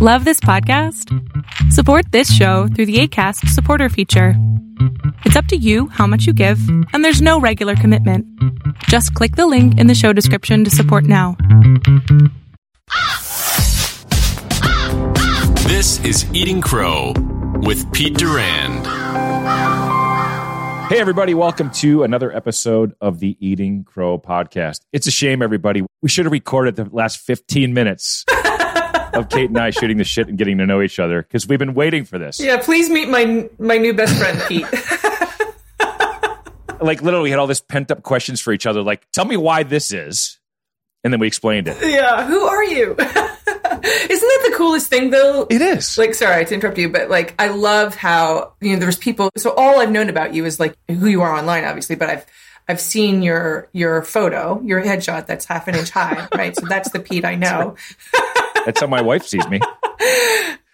Love this podcast? Support this show through the ACAST supporter feature. It's up to you how much you give, and there's no regular commitment. Just click the link in the show description to support now. This is Eating Crow with Pete Durand. Hey, everybody, welcome to another episode of the Eating Crow podcast. It's a shame, everybody. We should have recorded the last 15 minutes of Kate and I shooting the shit and getting to know each other because we've been waiting for this. Yeah, please meet my my new best friend Pete. Like, literally, we had all this pent up questions for each other. Like, tell me why this is. And then we explained it. yeah, who are you? Isn't that the coolest thing though? It is. Like, sorry to interrupt you, but like, I love how you know there's people. So all I've known about you is like who you are online, obviously, but I've I've seen your your photo, your headshot that's half an inch high, right? So that's the Pete I know, That's how my wife sees me.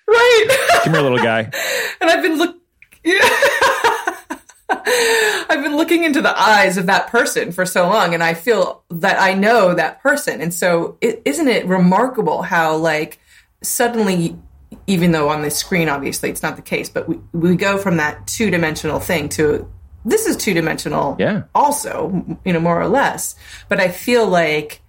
right? Come here, little guy. and I've been look. I've been looking into the eyes of that person for so long, and I feel that I know that person. And so, is isn't it remarkable how, like, suddenly, even though on the screen, obviously, it's not the case, but we, we go from that two dimensional thing to this is two dimensional, Yeah. also, you know, more or less. But I feel like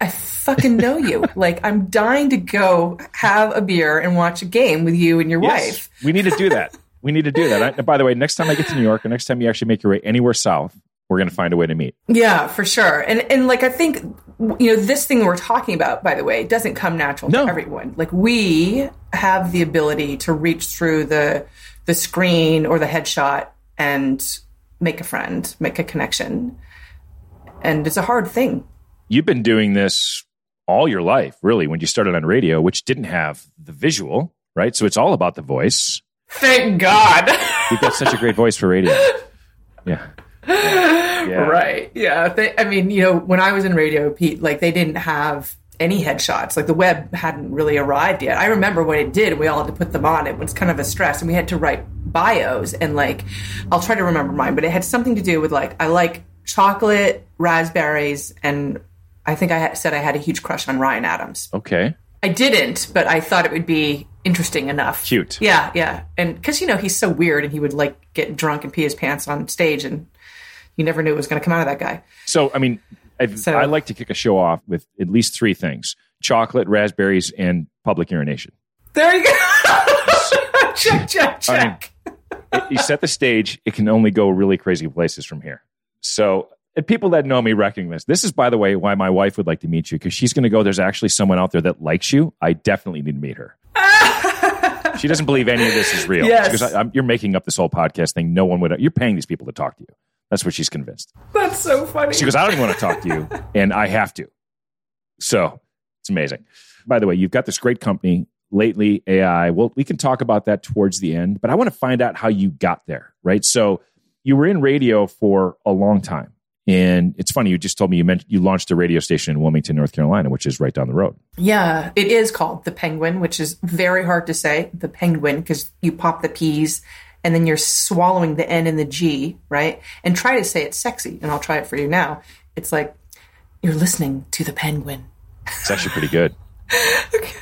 I fucking know you. like, I'm dying to go have a beer and watch a game with you and your Yes, wife. we need to do that. We need to do that. I, by the way, next time I get to New York, or next time you actually make your way anywhere south, we're going to find a way to meet. Yeah, for sure. And and like I think you know this thing we're talking about by the way doesn't come natural No. to everyone. Like we have the ability to reach through the the screen or the headshot and make a friend, make a connection. And it's a hard thing. You've been doing this all your life, really, when you started on radio, which didn't have the visual, right? So it's all about the voice. Thank God. You've got such a great voice for radio. Yeah. Yeah. Right. Yeah. They, I mean, you know, when I was in radio, Pete, like they didn't have any headshots. Like the web hadn't really arrived yet. I remember when it did, we all had to put them on. It was kind of a stress and we had to write bios and like, I'll try to remember mine, but it had something to do with like, I like chocolate, raspberries, and I think I said I had a huge crush on Ryan Adams. Okay. I didn't, but I thought it would be interesting enough. Cute. Yeah, yeah. And because, you know, he's so weird and he would like get drunk and pee his pants on stage and you never knew it was going to come out of that guy. So, I mean, So- I like to kick a show off with at least three things chocolate, raspberries, and public urination. There you go. check, check, I mean, check. It- you set the stage, it can only go really crazy places from here. So, and people that know me recognize this This is, by the way, why my wife would like to meet you because she's going to go. There's actually someone out there that likes you. I definitely need to meet her. she doesn't believe any of this is real. Yes. She goes, you're making up this whole podcast thing. No one would. You're paying these people to talk to you. That's what she's convinced. That's so funny. She goes, I don't even want to talk to you, and I have to. So it's amazing. By the way, you've got this great company, Lately AI. Well, we can talk about that towards the end, but I want to find out how you got there, right? So you were in radio for a long time. And it's funny, you just told me you meant you launched a radio station in Wilmington, North Carolina, which is right down the road. yeah, it is called the penguin, which is very hard to say. The penguin, because you pop the P's and then you're swallowing the N and the G, right? And try to say it sexy. And I'll try it for you now. It's like, you're listening to the penguin. It's actually pretty good. okay.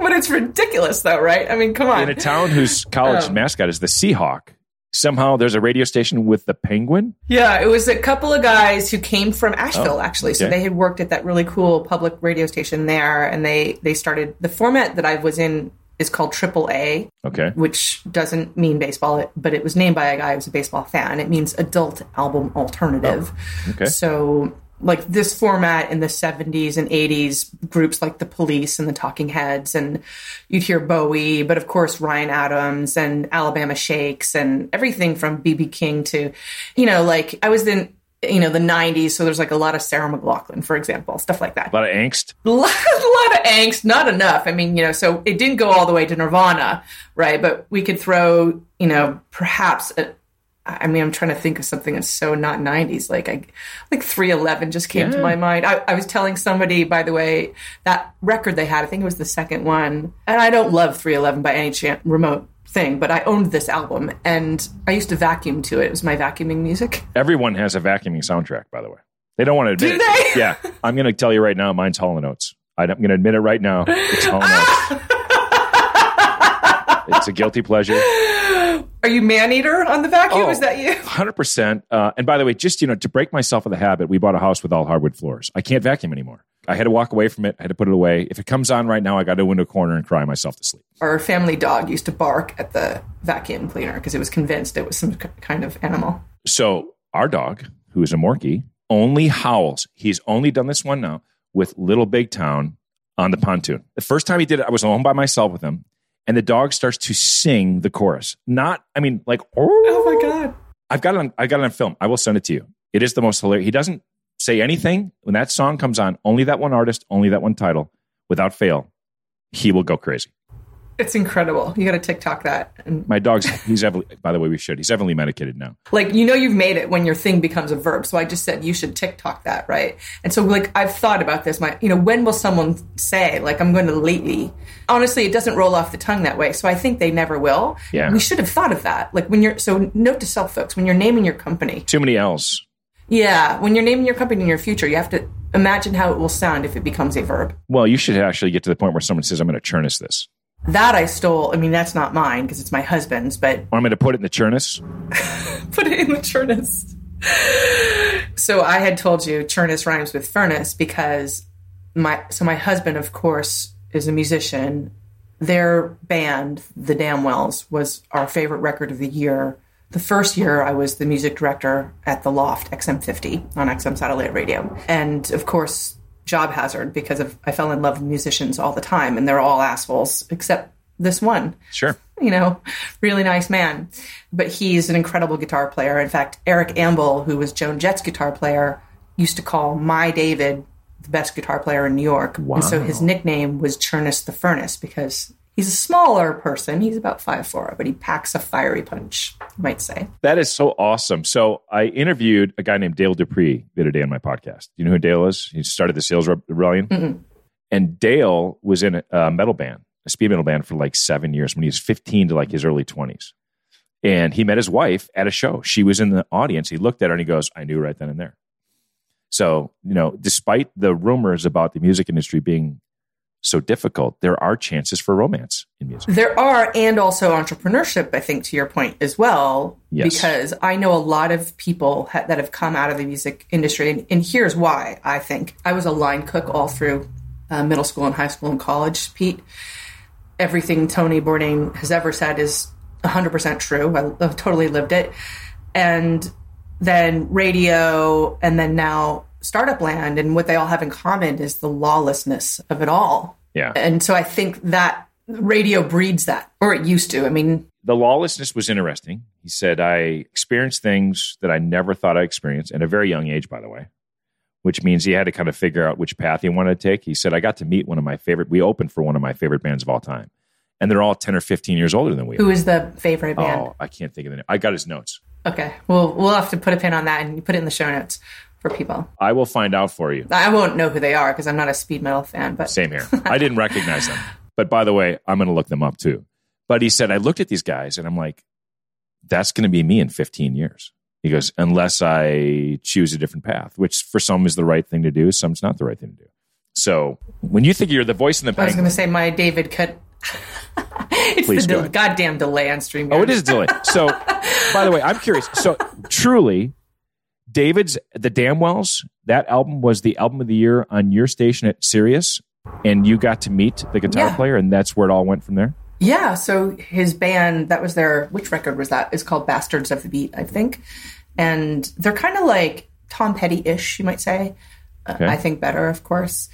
but it's ridiculous, though, right? I mean, come on. In a town whose college Um, mascot is the Seahawk, somehow there's a radio station with the penguin. Yeah, it was a couple of guys who came from oh, Asheville Oh, actually. So they had worked at that really cool public radio station there and they they started the format that I was in is called Triple A, Okay. which doesn't mean baseball, but it was named by a guy who was a baseball fan. It means adult album alternative. Oh, okay. So like this format in the 70s and 80s groups like the police and the talking heads and you'd hear bowie but of course ryan adams and alabama shakes and everything from bb king to you know like i was in you know the 90s so there's like a lot of Sarah McLachlan for example stuff like that A lot of angst. a lot, a lot of angst, not enough. I mean, you know, so it didn't go all the way to Nirvana, right? But we could throw, you know, perhaps. A, I mean, I'm trying to think of something that's so not 90s. Like, I like 311 just came to my mind. I, I was telling somebody, by the way, that record they had. I think it was the second one, and I don't love 311 by any chance, remote thing, but I owned this album, and I used to vacuum to it. It was my vacuuming music. Everyone has a vacuuming soundtrack, by the way. They don't want to admit Do it. they? Yeah. I'm going to tell you right now, mine's Hall & Oates. I- I'm going to admit it right now. It's Hall & Oates. It's a guilty pleasure. Are you man eater on the vacuum? Oh. Is that you? Hundred percent. Uh, and by the way, just you know, to break myself of the habit, we bought a house with all hardwood floors. I can't vacuum anymore. I had to walk away from it. I had to put it away. If it comes on right now, I got to go into a corner and cry myself to sleep. Our family dog used to bark at the vacuum cleaner because it was convinced it was some kind of animal. So our dog, who is a Morkie, only howls. He's only done this one now with Little Big Town on the pontoon. The first time he did it, I was home by myself with him, and the dog starts to sing the chorus. Not, I mean, like, Oh, oh my god! I've got it on. I got it on film. I will send it to you. It is the most hilarious. He doesn't say anything when that song comes on. Only that one artist, only that one title, without fail. He will go crazy. It's incredible. You got to TikTok that, and My dog's. He's heavily. By the way, we should. He's heavily medicated now. like you know you've made it when your thing becomes a verb. So I just said you should TikTok that, right? And so like I've thought about this. My you know when will someone say like I'm going to lately? Honestly, it doesn't roll off the tongue that way. So I think they never will. Yeah. we should have thought of that. Like when you're so note to self, folks, when you're naming your company, Too many L's. yeah, when you're naming your company in your future, you have to imagine how it will sound if it becomes a verb. Well, you should actually get to the point where someone says, "I'm going to churn churnish this," That I stole. I mean, that's not mine because it's my husband's, but "I'm going to put it in the churnish." put it in the Chernis. So I had told you Chernis rhymes with furnace because my so my husband, of course, is a musician. Their band, the Damnwells, was our favorite record of the year. The first year, I was the music director at the Loft XM50 on XM Satellite Radio, and of course, Job Hazard because of I fell in love with musicians all the time, and they're all assholes except this one Sure. you know, really nice man. But he's an incredible guitar player. In fact, Eric Ambel, who was Joan Jett's guitar player, used to call my David the best guitar player in New York. And so his nickname was Chernis the Furnace because he's a smaller person. He's about five four, but he packs a fiery punch, you might say. That is so awesome. So I interviewed a guy named Dale Dupree the other day on my podcast. Do you know who Dale is? He started the Sales Rebellion. And Dale was in a, a metal band, a speed metal band for like seven years when he was 15 to like his early 20s. And he met his wife at a show. She was in the audience. He looked at her and he goes, I knew right then and there. So, you know, despite the rumors about the music industry being so difficult, there are chances for romance in music. There are, and also entrepreneurship, I think, to your point as well. Yes. Because I know a lot of people ha- that have come out of the music industry. And, and here's why I think I was a line cook all through uh, middle school and high school and college, Pete. Everything Tony Bourdain has ever said is 100% true. I, I've totally lived it. And then radio, and then now startup land. And what they all have in common is the lawlessness of it all. Yeah. And so I think that radio breeds that, or it used to. I mean, the lawlessness was interesting. He said, I experienced things that I never thought I experienced at a very young age, by the way, which means he had to kind of figure out which path he wanted to take. He said, I got to meet one of my favorite, we opened for one of my favorite bands of all time. And they're all 10 or 15 years older than we who are. is the favorite band? Oh, I can't think of the name. I got his notes. Okay, well, we'll have to put a pin on that and put it in the show notes for people. I will find out for you. I won't know who they are because I'm not a speed metal fan, but Same here. I didn't recognize them. But by the way, I'm going to look them up too. But he said, I looked at these guys and I'm like, that's going to be me in 15 years. He goes, unless I choose a different path, which for some is the right thing to do, some some's not the right thing to do. So when you think you're the voice in the I was going to say my David cut. it's Please the del- goddamn delay on stream. oh, it is a delay. So by the way, I'm curious. So truly, David's The Damnwells, that album was the album of the year on your station at Sirius, and you got to meet the guitar Yeah. player, and that's where it all went from there. Yeah, so his band, that was their, which record was that? It's called Bastards of the Beat, I think. And they're kind of like Tom Petty ish, you might say. Uh, I think better, of course.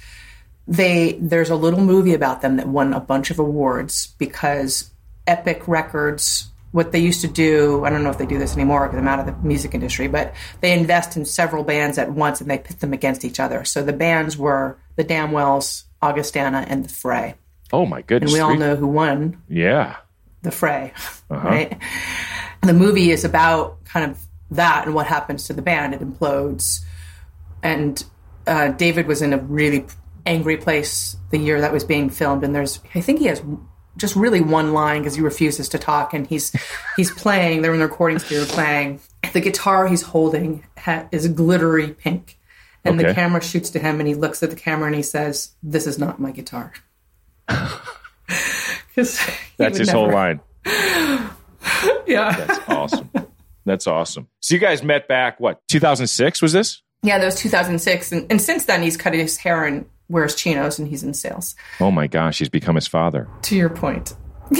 They There's a little movie about them that won a bunch of awards because Epic Records, what they used to do, I don't know if they do this anymore because I'm out of the music industry, but they invest in several bands at once and they pit them against each other. So the bands were the Damnwells, Augustana, and the Fray. Oh my goodness! And we all know who won Yeah. the fray, right? The movie is about kind of that and what happens to the band. It implodes, and uh, David was in a really angry place the year that was being filmed. And there's, I think he has just really one line because he refuses to talk, and he's he's playing. They're in the recording studio playing. The guitar he's holding ha- is glittery pink. And the camera shoots to him, and he looks at the camera and he says, "This is not my guitar That's his whole line. yeah. That's awesome. That's awesome. So you guys met back what 2006 was this? Yeah, that was 2006, and, and since then he's cut his hair and wears chinos, and he's in sales. Oh my gosh, he's become his father. To your point.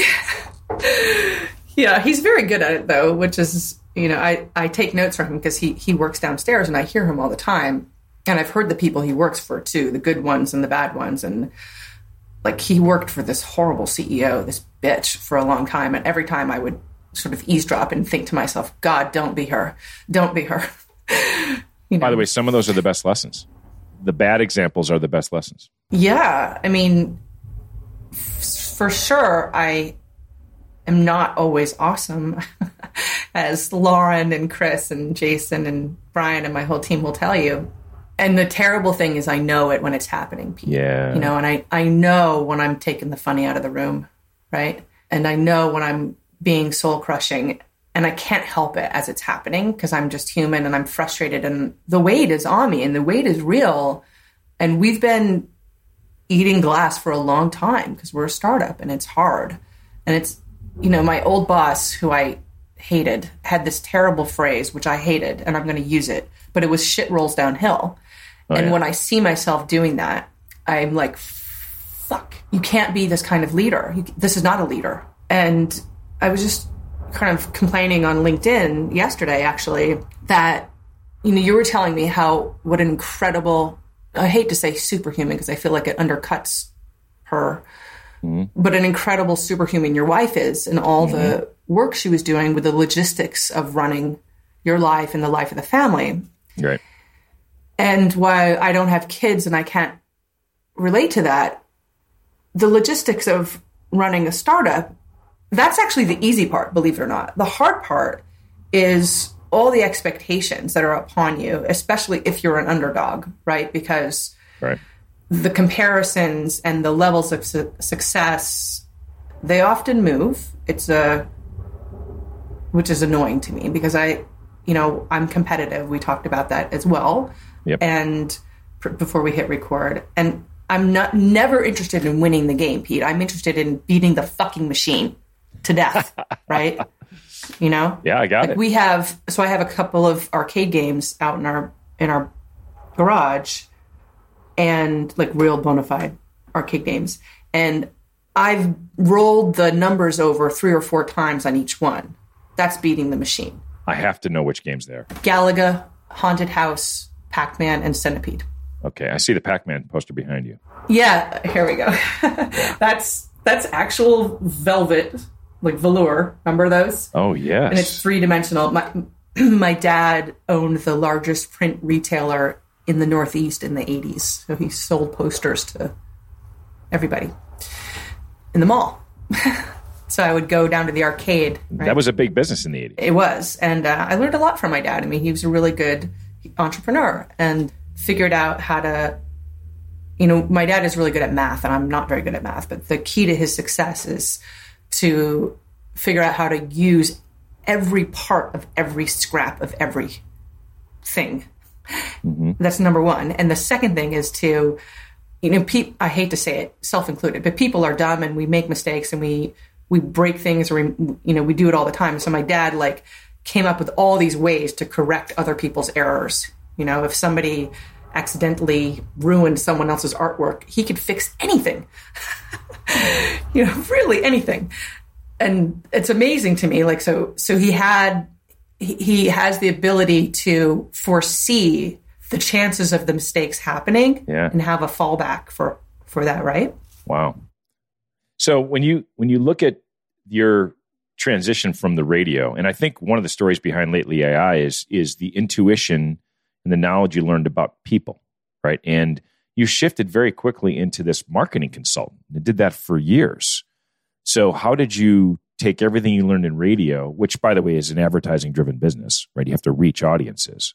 yeah, he's very good at it though, which is you know I I take notes from him because he he works downstairs and I hear him all the time, and I've heard the people he works for too, the good ones and the bad ones, and like he worked for this horrible CEO, this bitch, for a long time, and every time I would sort of eavesdrop and think to myself, God, don't be her, don't be her. you know? By the way, some of those are the best lessons. The bad examples are the best lessons. Yeah, I mean, f- for sure, I am not always awesome, as Lauren and Chris and Jason and Brian and my whole team will tell you. And the terrible thing is, I know it when it's happening. Pete. Yeah, you know, and I I know when I'm taking the funny out of the room, right? And I know when I'm being soul crushing and I can't help it as it's happening because I'm just human and I'm frustrated and the weight is on me and the weight is real. And we've been eating glass for a long time because we're a startup and it's hard. And it's, you know, my old boss who I hated had this terrible phrase, which I hated, and I'm going to use it, but it was shit rolls downhill. Oh, and yeah. when I see myself doing that, I'm like, fuck, you can't be this kind of leader. You, this is not a leader. And I was just kind of complaining on LinkedIn yesterday, actually, that you know you were telling me how what an incredible I hate to say superhuman because I feel like it undercuts her, mm-hmm. but an incredible superhuman your wife is, and all mm-hmm. the work she was doing with the logistics of running your life and the life of the family. Right. And why I don't have kids and I can't relate to that, the logistics of running a startup that's actually the easy part, believe it or not. The hard part is all the expectations that are upon you, especially if you're an underdog, right? Because right. the comparisons and the levels of su- success, they often move. It's a, which is annoying to me because I, you know, I'm competitive. We talked about that as well. Yep. And pr- before we hit record, and I'm not never interested in winning the game, Pete. I'm interested in beating the fucking machine to death, right? You know? Yeah, I got like it. We have so I have a couple of arcade games out in our in our garage and like real bona fide arcade games. And I've rolled the numbers over three or four times on each one. That's beating the machine. I have to know which games they are. Galaga, Haunted House, Pac Man, and Centipede. Okay, I see the Pac Man poster behind you. Yeah, here we go. that's that's actual velvet, like velour. Remember those? Oh yes. And it's three dimensional. My my dad owned the largest print retailer in the Northeast in the '80s, so he sold posters to everybody in the mall. so I would go down to the arcade. Right? That was a big business in the '80s. It was, and uh, I learned a lot from my dad. I mean, he was a really good entrepreneur and figured out how to you know, my dad is really good at math and I'm not very good at math, but the key to his success is to figure out how to use every part of every scrap of every thing. Mm-hmm. That's number one. And the second thing is to, you know, pe- I hate to say it, self included, but people are dumb and we make mistakes and we, we break things or we, you know, we do it all the time. So my dad like came up with all these ways to correct other people's errors. You know, if somebody, accidentally ruined someone else's artwork, he could fix anything. you know, really anything. And it's amazing to me. Like, so, so he had, he has the ability to foresee the chances of the mistakes happening yeah. and have a fallback for, for that, right? Wow. So when you, when you look at your transition from the radio, and I think one of the stories behind lately AI is, is the intuition and the knowledge you learned about people, right? And you shifted very quickly into this marketing consultant and did that for years. So, how did you take everything you learned in radio, which, by the way, is an advertising driven business, right? You have to reach audiences.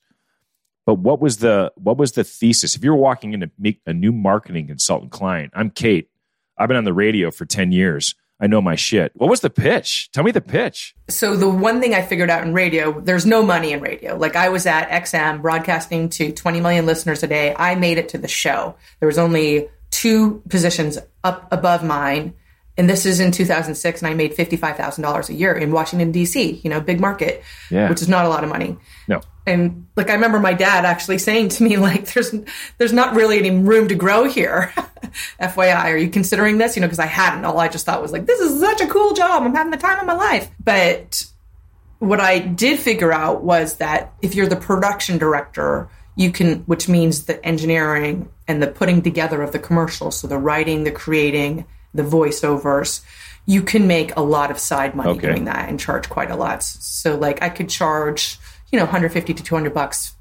But what was the what was the thesis? If you're walking in to meet a new marketing consultant client, I'm Kate. I've been on the radio for 10 years. I know my shit. What was the pitch? Tell me the pitch. So the one thing I figured out in radio, there's no money in radio. Like I was at XM broadcasting to 20 million listeners a day. I made it to the show. There was only two positions up above mine and this is in 2006 and i made $55000 a year in washington d.c you know big market Yeah. which is not a lot of money. No. and like i remember my dad actually saying to me like there's there's not really any room to grow here fyi are you considering this? You know because i hadn't. All i just thought was like this is such a cool job. I'm having the time of my life. But what I did figure out was that if you're the production director, you can, which means the engineering and the putting together of the commercials, so the writing, the creating, the voiceovers, you can make a lot of side money Okay. doing that and charge quite a lot. So, like, I could charge, you know, 150 to 200 bucks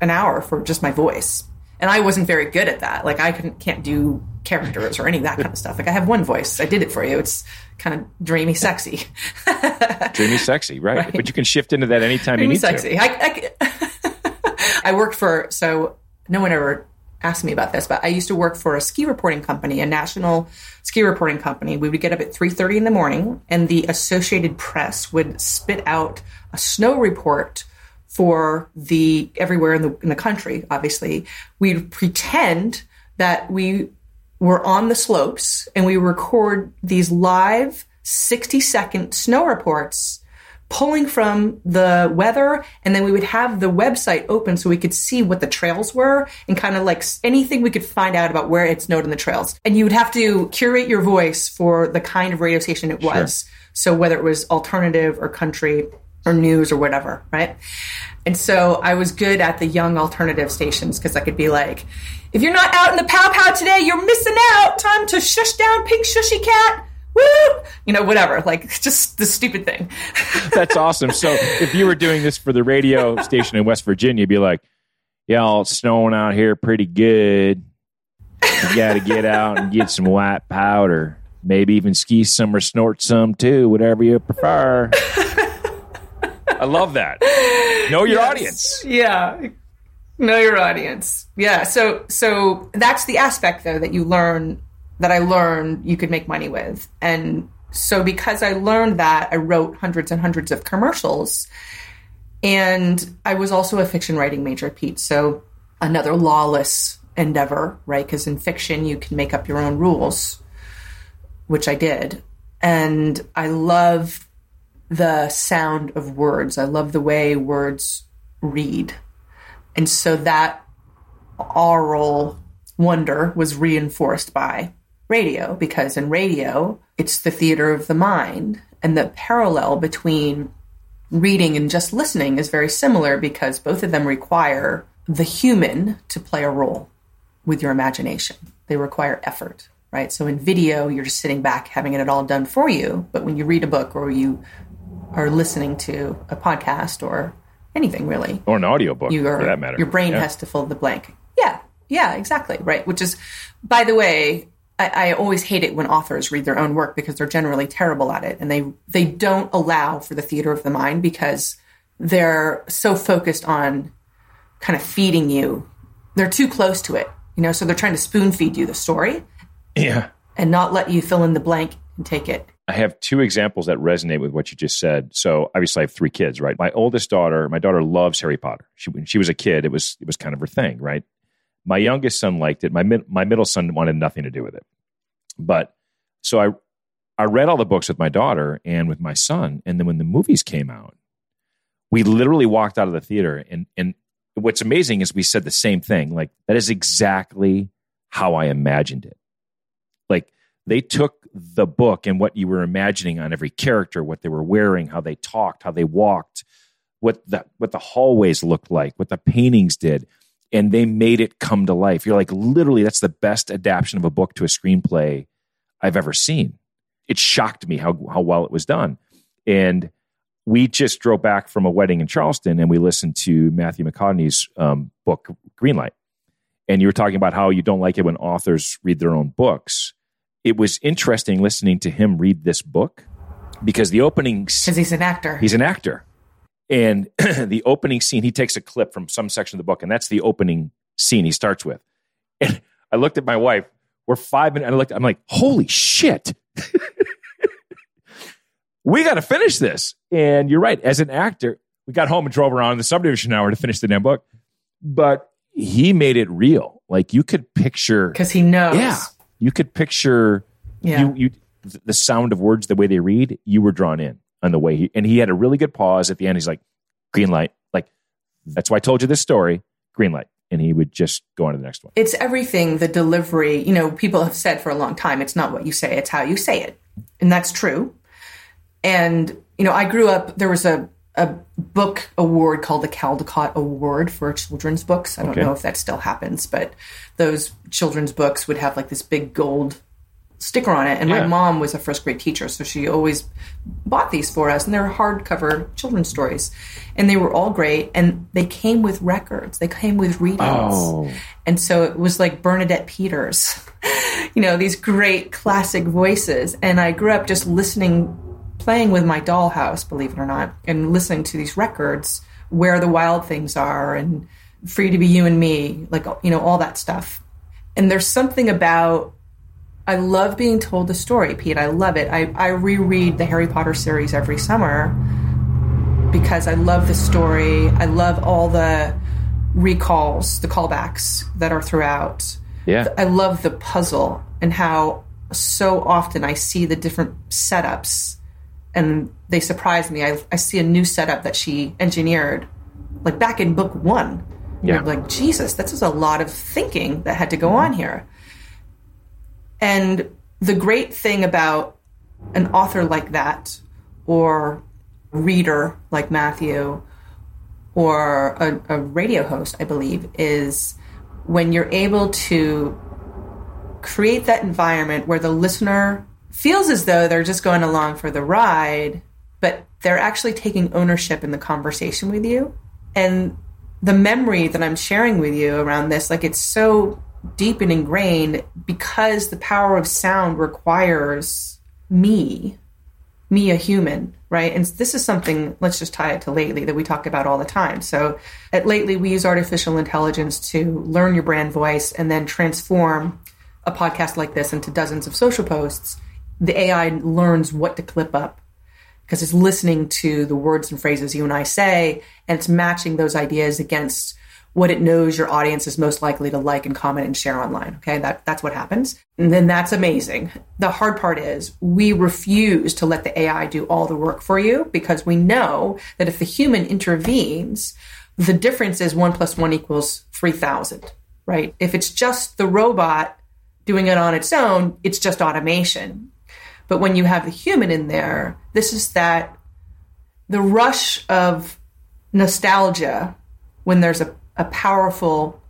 an hour for just my voice. And I wasn't very good at that. Like I couldn't, can't do characters or any of that kind of stuff. Like I have one voice. I did it for you. It's kind of dreamy, sexy. Dreamy sexy, right. Right. But you can shift into that anytime you Dreamy, need sexy. I, I, I worked for, so no one ever asked me about this, but I used to work for a ski reporting company, a national ski reporting company. We would get up at 3.30 in the morning and the Associated Press would spit out a snow report for the everywhere in the in the country. Obviously, we'd pretend that we were on the slopes and we record these live 60 second snow reports pulling from the weather and then we would have the website open so we could see what the trails were and kind of like anything we could find out about where it snowed in the trails and you would have to curate your voice for the kind of radio station it was so whether it was alternative or country or news or whatever right and so I was good at the young alternative stations because I could be like, if you're not out in the pow pow today, you're missing out. Time to shush down, pink shushy cat. Woo! You know, whatever. Like just the stupid thing. That's awesome. So if you were doing this for the radio station in West Virginia, you'd be like, y'all, it's snowing out here pretty good. You got to get out and get some white powder. Maybe even ski some or snort some too, whatever you prefer. I love that. Know your Yes. audience. Yeah. Know your audience. Yeah. So so that's the aspect though that you learn that I learned you could make money with. And so because I learned that, I wrote hundreds and hundreds of commercials. And I was also a fiction writing major, Pete. So another lawless endeavor, right? Because in fiction you can make up your own rules, which I did. And I love the sound of words. I love the way words read. And so that aural wonder was reinforced by radio because in radio, it's the theater of the mind. And the parallel between reading and just listening is very similar because both of them require the human to play a role with your imagination. They require effort, right? So in video, you're just sitting back having it all done for you. But when you read a book or you are listening to a podcast or anything really, Or an audiobook, you are, for that matter. your brain Yeah. has to fill the blank. Yeah, yeah, exactly, right. Which is, by the way, I, I always hate it when authors read their own work because they're generally terrible at it, and they they don't allow for the theater of the mind because they're so focused on kind of feeding you. They're too close to it, you know. So they're trying to spoon feed you the story Yeah. and not let you fill in the blank and take it. I have two examples that resonate with what you just said. So obviously, I have three kids, right? My oldest daughter, my daughter loves Harry Potter. She when she was a kid, it was it was kind of her thing, right? My youngest son liked it. My mid, my middle son wanted nothing to do with it. But so I I read all the books with my daughter and with my son, and then when the movies came out, we literally walked out of the theater, and and what's amazing is we said the same thing. Like that is exactly how I imagined it. Like they took the book and what you were imagining on every character, what they were wearing, how they talked, how they walked, what the what the hallways looked like, what the paintings did, and they made it come to life. You're like, literally, that's the best adaptation of a book to a screenplay I've ever seen. It shocked me how how well it was done. And we just drove back from a wedding in Charleston and we listened to Matthew McConaughey's um, book Greenlight. And you were talking about how you don't like it when authors read their own books. It was interesting listening to him read this book because the opening Because he's an actor. He's an actor. And the opening scene, he takes a clip from some section of the book, and that's the opening scene he starts with. And I looked at my wife. We're five minutes. I looked. I'm like, holy shit. we got to finish this. And you're right. As an actor, we got home and drove around the subdivision hour to finish the damn book. But he made it real. Like you could picture. Because he knows. Yeah, you could picture. Yeah. You you the sound of words, the way they read, you were drawn in on the way he, and he had a really good pause at the end. He's like, green light. Like, that's why I told you this story, green light. And he would just go on to the next one. It's everything, the delivery. You know, people have said for a long time, it's not what you say, it's how you say it. And that's true. And, you know, I grew up, there was a, a book award called the Caldecott Award for children's books. I don't Okay. know if that still happens, but those children's books would have like this big gold sticker on it. And Yeah. my mom was a first grade teacher, so she always bought these for us. And they were hardcover children's stories. And they were all great. And they came with records, they came with readings. Oh. And so it was like Bernadette Peters, you know, these great classic voices. And I grew up just listening, playing with my dollhouse, believe it or not, and listening to these records, Where the Wild Things Are and Free to Be You and Me, like, you know, all that stuff. And there's something about, I love being told the story, Pete. I love it. I, I reread the Harry Potter series every summer because I love the story. I love all the recalls, the callbacks that are throughout. Yeah. I love the puzzle and how so often I see the different setups and they surprise me. I, I see a new setup that she engineered, like back in book one. Yeah. Like, Jesus, this is a lot of thinking that had to go on here. And the great thing about an author like that, or a reader like Matthew, or a, a radio host, I believe, is when you're able to create that environment where the listener feels as though they're just going along for the ride, but they're actually taking ownership in the conversation with you. And the memory that I'm sharing with you around this, like it's so deep and ingrained because the power of sound requires me, me, a human, right? And this is something, let's just tie it to lately that we talk about all the time. So at lately, we use artificial intelligence to learn your brand voice and then transform a podcast like this into dozens of social posts. The AI learns what to clip up because it's listening to the words and phrases you and I say, and it's matching those ideas against what it knows your audience is most likely to like and comment and share online. Okay, that that's what happens, and then that's amazing. The hard part is we refuse to let the AI do all the work for you because we know that if the human intervenes, the difference is one plus one equals three thousand. Right? If it's just the robot doing it on its own, it's just automation. But when you have the human in there, this is that the rush of nostalgia when there's a, a powerful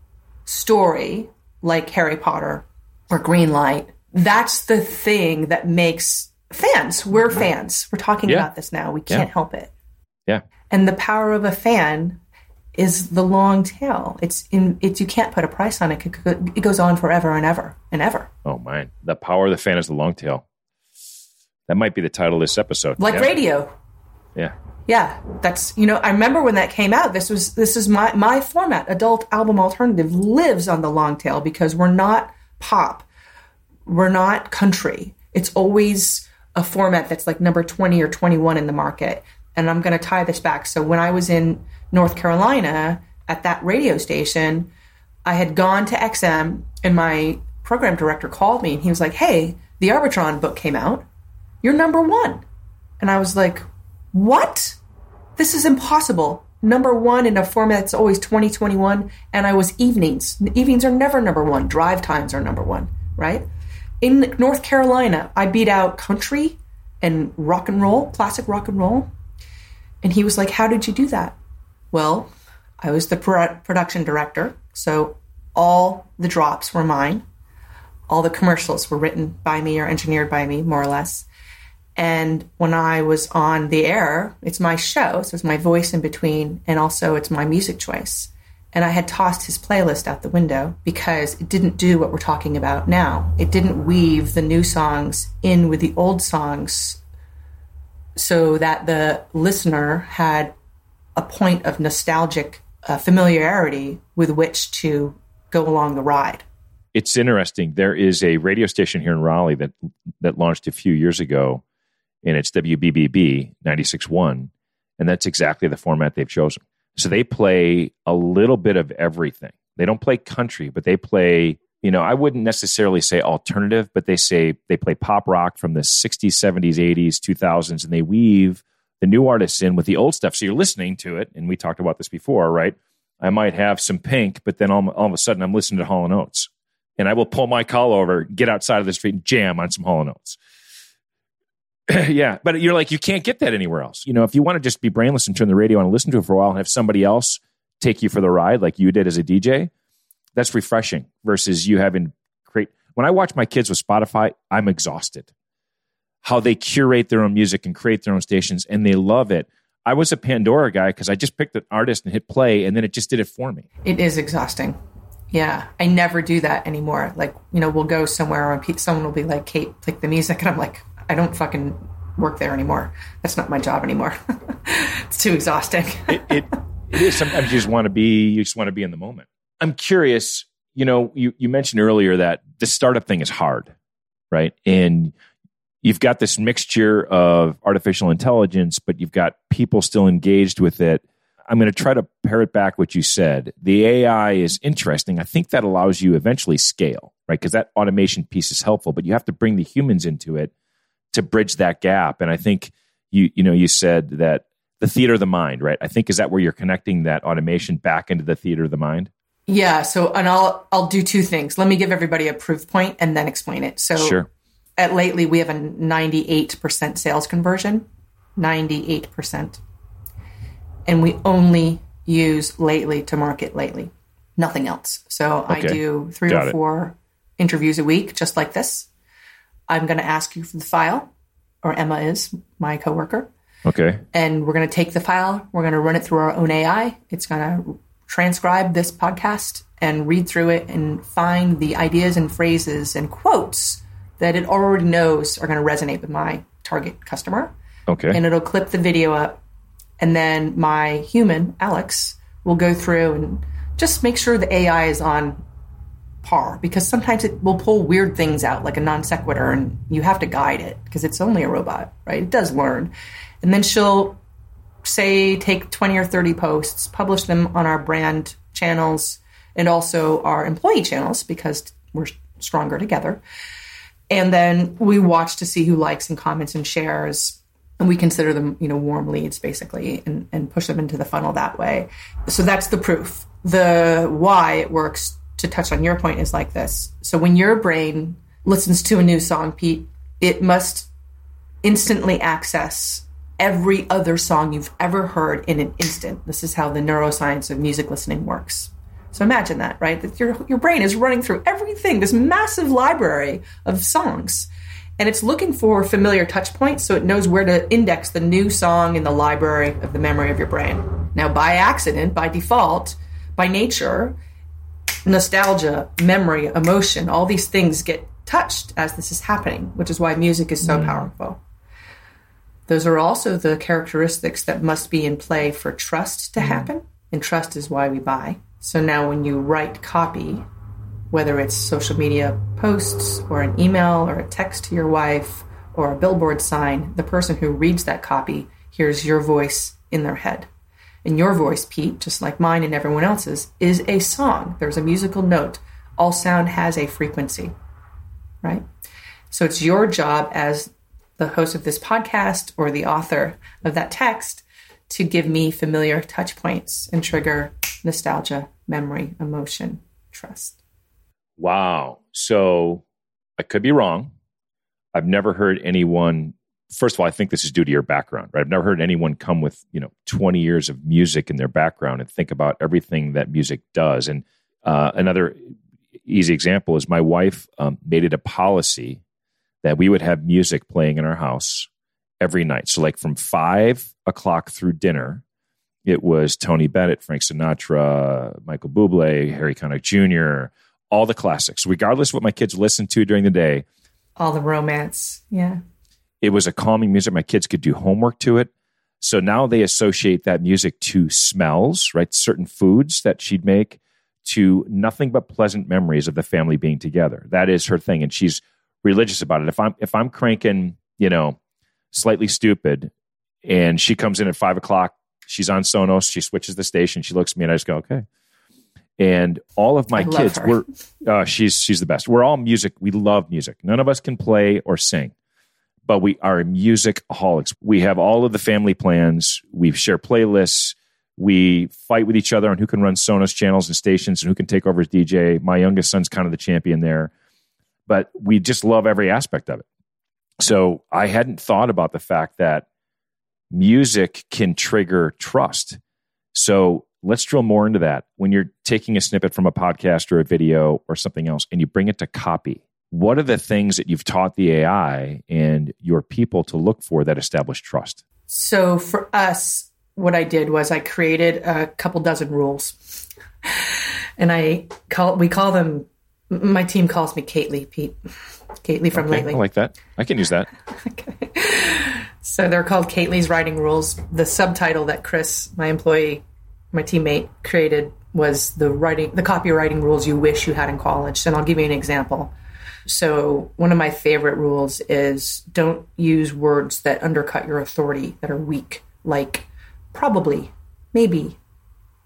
story like Harry Potter or Greenlight, that's the thing that makes fans. We're fans. We're talking Yeah. about this now. We can't Yeah. help it. Yeah. And the power of a fan is the long tail. It's in it's you can't put a price on it. It goes on forever and ever and ever. Oh, man. The power of the fan is the long tail. That might be the title of this episode. Like yeah. radio. Yeah. Yeah, that's you know I remember when that came out. This was this is my my format. Adult album alternative lives on the long tail because we're not pop, we're not country. It's always a format that's like number twenty or twenty one in the market. And I'm going to tie this back. So when I was in North Carolina at that radio station, I had gone to XM, and my program director called me, and he was like, "Hey, the Arbitron book came out. You're number one." And I was like, what? This is impossible. Number one in a format that's always 2021, and I was evenings. Evenings are never number one. Drive times are number one, right? In North Carolina, I beat out country and rock and roll, classic rock and roll. And he was like, How did you do that? Well, I was the pro- production director, so all the drops were mine. All the commercials were written by me or engineered by me, more or less. And when I was on the air, it's my show, so it's my voice in between, and also it's my music choice. And I had tossed his playlist out the window because it didn't do what we're talking about now. It didn't weave the new songs in with the old songs so that the listener had a point of nostalgic uh, familiarity with which to go along the ride. It's interesting. There is a radio station here in Raleigh that that launched a few years ago, and it's WBBB 96.1, and that's exactly the format they've chosen. So they play a little bit of everything. They don't play country, but they play you know, I wouldn't necessarily say alternative, but they say they play pop rock from the 60s, 70s, 80s, 2000s, and they weave the new artists in with the old stuff. So you're listening to it, and we talked about this before, right? I might have some pink, but then all, all of a sudden I'm listening to Hall Oates, and I will pull my call over, get outside of the street, and jam on some Hall Oates. yeah, but you're like you can't get that anywhere else. You know, if you want to just be brainless and turn the radio on and listen to it for a while, and have somebody else take you for the ride like you did as a DJ, that's refreshing. Versus you having create When I watch my kids with Spotify, I'm exhausted. How they curate their own music and create their own stations, and they love it. I was a Pandora guy because I just picked an artist and hit play, and then it just did it for me. It is exhausting. Yeah, I never do that anymore. Like, you know, we'll go somewhere and someone will be like, Kate, click the music. And I'm like, I don't fucking work there anymore. That's not my job anymore. it's too exhausting. it, it, it is. Sometimes you just want to be, you just want to be in the moment. I'm curious, you know, you, you mentioned earlier that the startup thing is hard, right? And you've got this mixture of artificial intelligence, but you've got people still engaged with it. I'm going to try to parrot back what you said. The AI is interesting. I think that allows you eventually scale, right? Because that automation piece is helpful, but you have to bring the humans into it to bridge that gap. And I think you you know you said that the theater of the mind, right? I think is that where you're connecting that automation back into the theater of the mind? Yeah. So, and I'll I'll do two things. Let me give everybody a proof point and then explain it. So, sure. At lately, we have a 98% sales conversion, 98%, and we only use lately to market lately, nothing else. So okay. I do three Got or four it. interviews a week, just like this. I'm going to ask you for the file, or Emma is my coworker. Okay. And we're going to take the file, we're going to run it through our own AI. It's going to transcribe this podcast and read through it and find the ideas and phrases and quotes that it already knows are going to resonate with my target customer. Okay. And it'll clip the video up. And then my human, Alex, will go through and just make sure the AI is on par because sometimes it will pull weird things out like a non sequitur and you have to guide it because it's only a robot, right? It does learn. And then she'll say take 20 or 30 posts, publish them on our brand channels and also our employee channels because we're stronger together. And then we watch to see who likes and comments and shares and we consider them, you know, warm leads basically and, and push them into the funnel that way. So that's the proof. The why it works to touch on your point is like this. So when your brain listens to a new song, Pete, it must instantly access every other song you've ever heard in an instant. This is how the neuroscience of music listening works. So imagine that, right? That your your brain is running through everything, this massive library of songs. And it's looking for familiar touch points so it knows where to index the new song in the library of the memory of your brain. Now, by accident, by default, by nature, nostalgia, memory, emotion, all these things get touched as this is happening, which is why music is so mm. powerful. Those are also the characteristics that must be in play for trust to mm. happen, and trust is why we buy. So now, when you write copy, whether it's social media posts or an email or a text to your wife or a billboard sign, the person who reads that copy hears your voice in their head. And your voice, Pete, just like mine and everyone else's, is a song. There's a musical note. All sound has a frequency, right? So it's your job as the host of this podcast or the author of that text to give me familiar touch points and trigger nostalgia, memory, emotion, trust. Wow. So I could be wrong. I've never heard anyone first of all, I think this is due to your background, right? I've never heard anyone come with, you know, 20 years of music in their background and think about everything that music does. And uh, another easy example is my wife um, made it a policy that we would have music playing in our house every night. So, like from five o'clock through dinner, it was Tony Bennett, Frank Sinatra, Michael Bublé, Harry Connick Jr., all the classics, regardless of what my kids listened to during the day. All the romance. Yeah. It was a calming music. My kids could do homework to it. So now they associate that music to smells, right? Certain foods that she'd make to nothing but pleasant memories of the family being together. That is her thing. And she's religious about it. If I'm if I'm cranking, you know, Slightly Stoopid and she comes in at five o'clock, she's on Sonos, she switches the station, she looks at me and I just go, okay. And all of my I kids were uh, she's she's the best. We're all music. We love music. None of us can play or sing, but we are music holics. We have all of the family plans. We share playlists. We fight with each other on who can run Sonos channels and stations and who can take over as DJ. My youngest son's kind of the champion there, but we just love every aspect of it. So I hadn't thought about the fact that music can trigger trust. So let's drill more into that. When you're taking a snippet from a podcast or a video or something else and you bring it to copy, what are the things that you've taught the AI and your people to look for that establish trust? So for us, what I did was I created a couple dozen rules, and I call we call them. My team calls me Kately Pete, Kately from Okay, lately. I like that. I can use that. okay. So they're called Kately's writing rules. The subtitle that Chris, my employee, my teammate, created was the writing, the copywriting rules you wish you had in college. And I'll give you an example. So one of my favorite rules is don't use words that undercut your authority that are weak, like probably, maybe,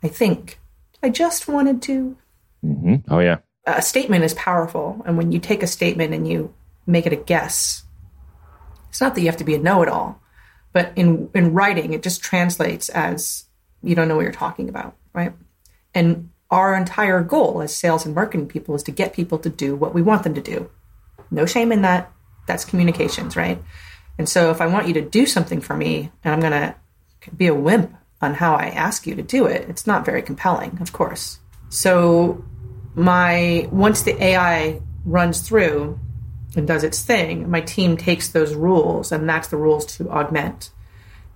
I think, I just wanted to. hmm Oh, yeah. A statement is powerful, and when you take a statement and you make it a guess, it's not that you have to be a know-it-all, but in in writing, it just translates as you don't know what you're talking about, right? And our entire goal as sales and marketing people is to get people to do what we want them to do. No shame in that. That's communications, right? And so if I want you to do something for me and I'm going to be a wimp on how I ask you to do it, it's not very compelling, of course. So my once the AI runs through and does its thing, my team takes those rules and that's the rules to augment.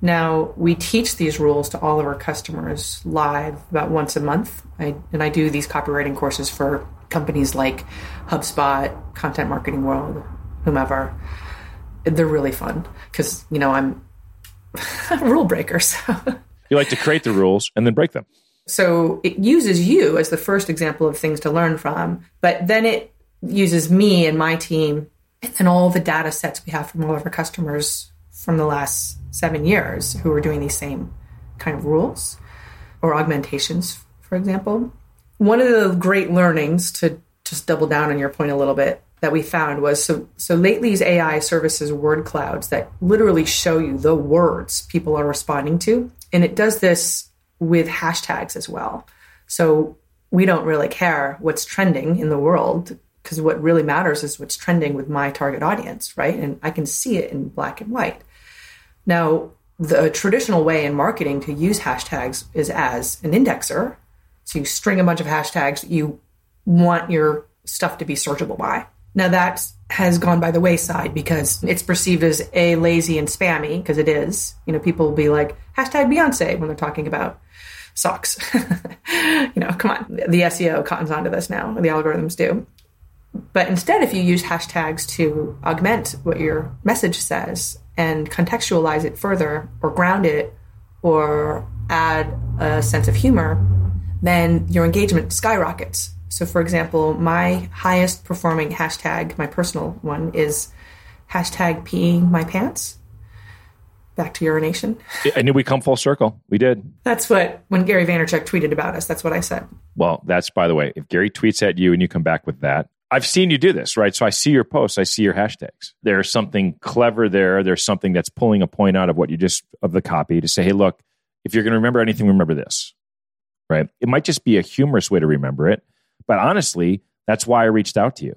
Now we teach these rules to all of our customers live about once a month. I, and I do these copywriting courses for companies like HubSpot, Content Marketing World, whomever. They're really fun because you know I'm a rule breaker. So. You like to create the rules and then break them. So it uses you as the first example of things to learn from, but then it uses me and my team and all the data sets we have from all of our customers from the last seven years who are doing these same kind of rules or augmentations, for example. One of the great learnings to just double down on your point a little bit that we found was so so lately's AI services word clouds that literally show you the words people are responding to. And it does this with hashtags as well. So we don't really care what's trending in the world because what really matters is what's trending with my target audience, right? And I can see it in black and white. Now, the traditional way in marketing to use hashtags is as an indexer. So you string a bunch of hashtags that you want your stuff to be searchable by. Now that has gone by the wayside because it's perceived as a lazy and spammy because it is. You know, people will be like hashtag Beyonce when they're talking about socks. you know, come on, the SEO cottons onto this now, the algorithms do. But instead, if you use hashtags to augment what your message says and contextualize it further or ground it or add a sense of humor, then your engagement skyrockets. So, for example, my highest performing hashtag, my personal one, is hashtag peeing my pants. Back to urination. I knew we come full circle. We did. That's what, when Gary Vaynerchuk tweeted about us, that's what I said. Well, that's by the way, if Gary tweets at you and you come back with that, I've seen you do this, right? So I see your posts, I see your hashtags. There's something clever there. There's something that's pulling a point out of what you just of the copy to say, hey, look, if you're going to remember anything, remember this, right? It might just be a humorous way to remember it, but honestly, that's why I reached out to you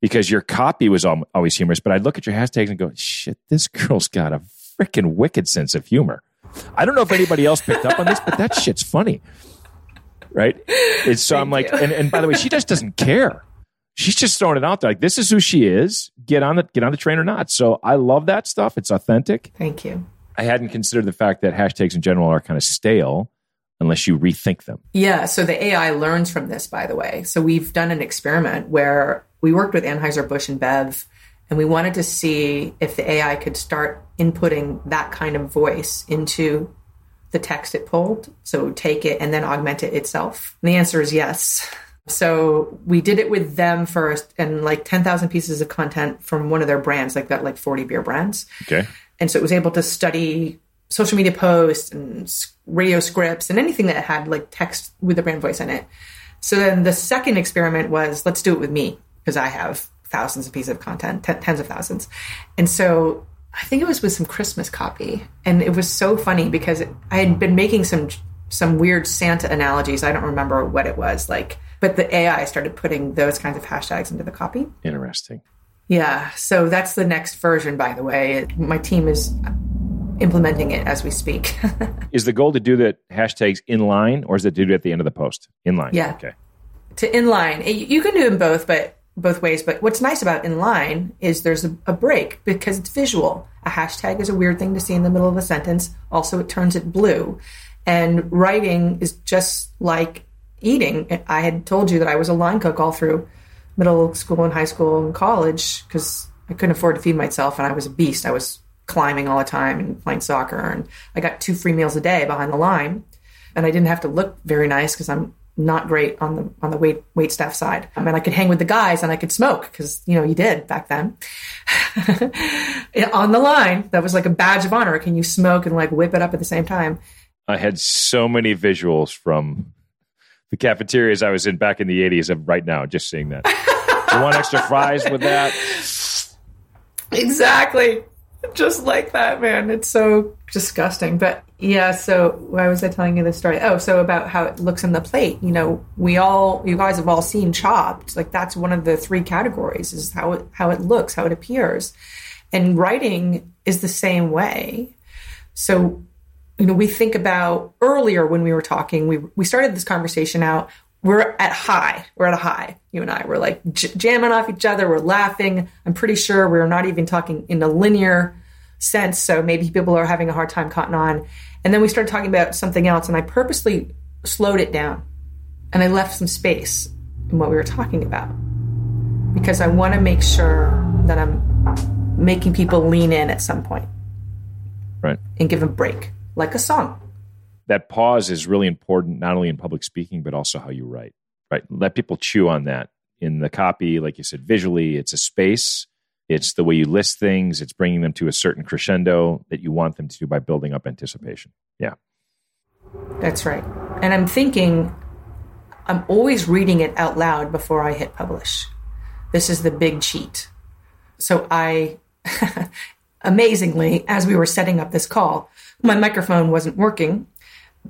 because your copy was always humorous. But I'd look at your hashtags and go, shit, this girl's got a freaking wicked sense of humor. I don't know if anybody else picked up on this, but that shit's funny, right? It's so I'm like, and, and by the way, she just doesn't care. She's just throwing it out there. Like this is who she is. Get on the get on the train or not. So I love that stuff. It's authentic. Thank you. I hadn't considered the fact that hashtags in general are kind of stale unless you rethink them. Yeah, so the AI learns from this, by the way. So we've done an experiment where we worked with Anheuser-Busch InBev, and we wanted to see if the AI could start inputting that kind of voice into the text it pulled. So take it and then augment it itself. And the answer is yes. So we did it with them first and like 10,000 pieces of content from one of their brands, like that, like 40 beer brands. Okay. And so it was able to study social media posts and radio scripts and anything that had like text with a brand voice in it. So then the second experiment was let's do it with me because I have thousands of pieces of content, t- tens of thousands. And so I think it was with some Christmas copy. And it was so funny because I had been making some some weird Santa analogies. I don't remember what it was like, but the AI started putting those kinds of hashtags into the copy. Interesting. Yeah, so that's the next version, by the way. My team is implementing it as we speak. Is the goal to do the hashtags in line or is it to do it at the end of the post? In line. Yeah. Okay. to inline, you you can do them both, but both ways. But what's nice about inline is there's a, a break because it's visual. A hashtag is a weird thing to see in the middle of a sentence. Also, it turns it blue. And writing is just like eating. I had told you that I was a line cook all through middle school and high school and college because I couldn't afford to feed myself and I was a beast. I was climbing all the time and playing soccer and I got two free meals a day behind the line and I didn't have to look very nice because I'm not great on the on the wait wait staff side. I mean, I could hang with the guys and I could smoke because you know you did back then. on the line, that was like a badge of honor. Can you smoke and like whip it up at the same time? I had so many visuals from the cafeterias I was in back in the 80s of right now, just seeing that. you want extra fries with that? Exactly. Just like that, man. It's so disgusting. But yeah, so why was I telling you this story? Oh, so about how it looks on the plate. You know, we all, you guys have all seen Chopped. Like that's one of the three categories is how it, how it looks, how it appears. And writing is the same way. So, you know, we think about earlier when we were talking, we, we started this conversation out. We're at high. We're at a high. You and I. We're like j- jamming off each other. We're laughing. I'm pretty sure we're not even talking in a linear sense. So maybe people are having a hard time cotton on. And then we started talking about something else, and I purposely slowed it down and I left some space in what we were talking about because I want to make sure that I'm making people lean in at some point Right. and give a break, like a song. That pause is really important, not only in public speaking, but also how you write. Right. Let people chew on that in the copy. Like you said, visually, it's a space. It's the way you list things. It's bringing them to a certain crescendo that you want them to do by building up anticipation. Yeah. That's right. And I'm thinking, I'm always reading it out loud before I hit publish. This is the big cheat. So I, amazingly, as we were setting up this call, my microphone wasn't working.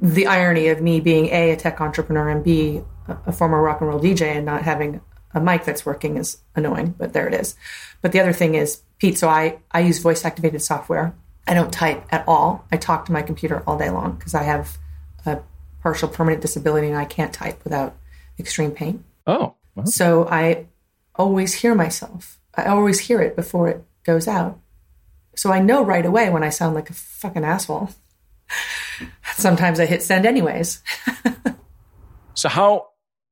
The irony of me being A, a tech entrepreneur, and B, a former rock and roll DJ and not having a mic that's working is annoying, but there it is. But the other thing is, Pete, so I, I use voice activated software. I don't type at all. I talk to my computer all day long because I have a partial permanent disability and I can't type without extreme pain. Oh, So I always hear myself. I always hear it before it goes out. So I know right away when I sound like a fucking asshole. Sometimes I hit send anyways. So how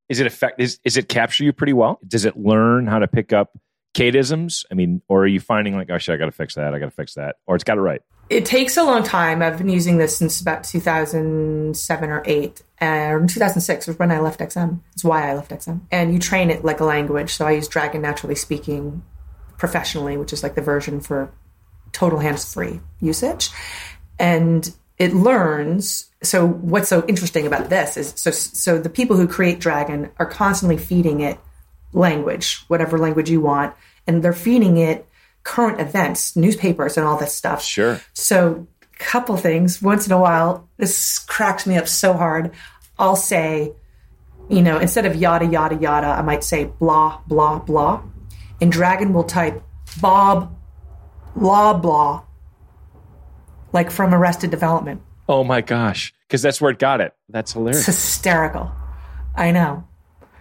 is it affect? Is is it capture you pretty well? Does it learn how to pick up Kateisms? I mean, or are you finding like, oh shit, I got to fix that. I got to fix that, or it's got it right. It takes a long time. I've been using this since about 2007 or 8. Uh, and 2006 was when I left XM. It's why I left XM. And you train it like a language. So I use Dragon Naturally Speaking professionally, which is like the version for total hands free usage. And it learns. So what's so interesting about this is so so the people who create Dragon are constantly feeding it language, whatever language you want, and they're feeding it current events, newspapers, and all this stuff. Sure. So, couple things. Once in a while, this cracks me up so hard. I'll say, you know, instead of yada yada yada, I might say blah blah blah, and Dragon will type Bob blah blah, like from Arrested Development. Oh my gosh, because that's where it got it. That's It's hilarious. hysterical. I know.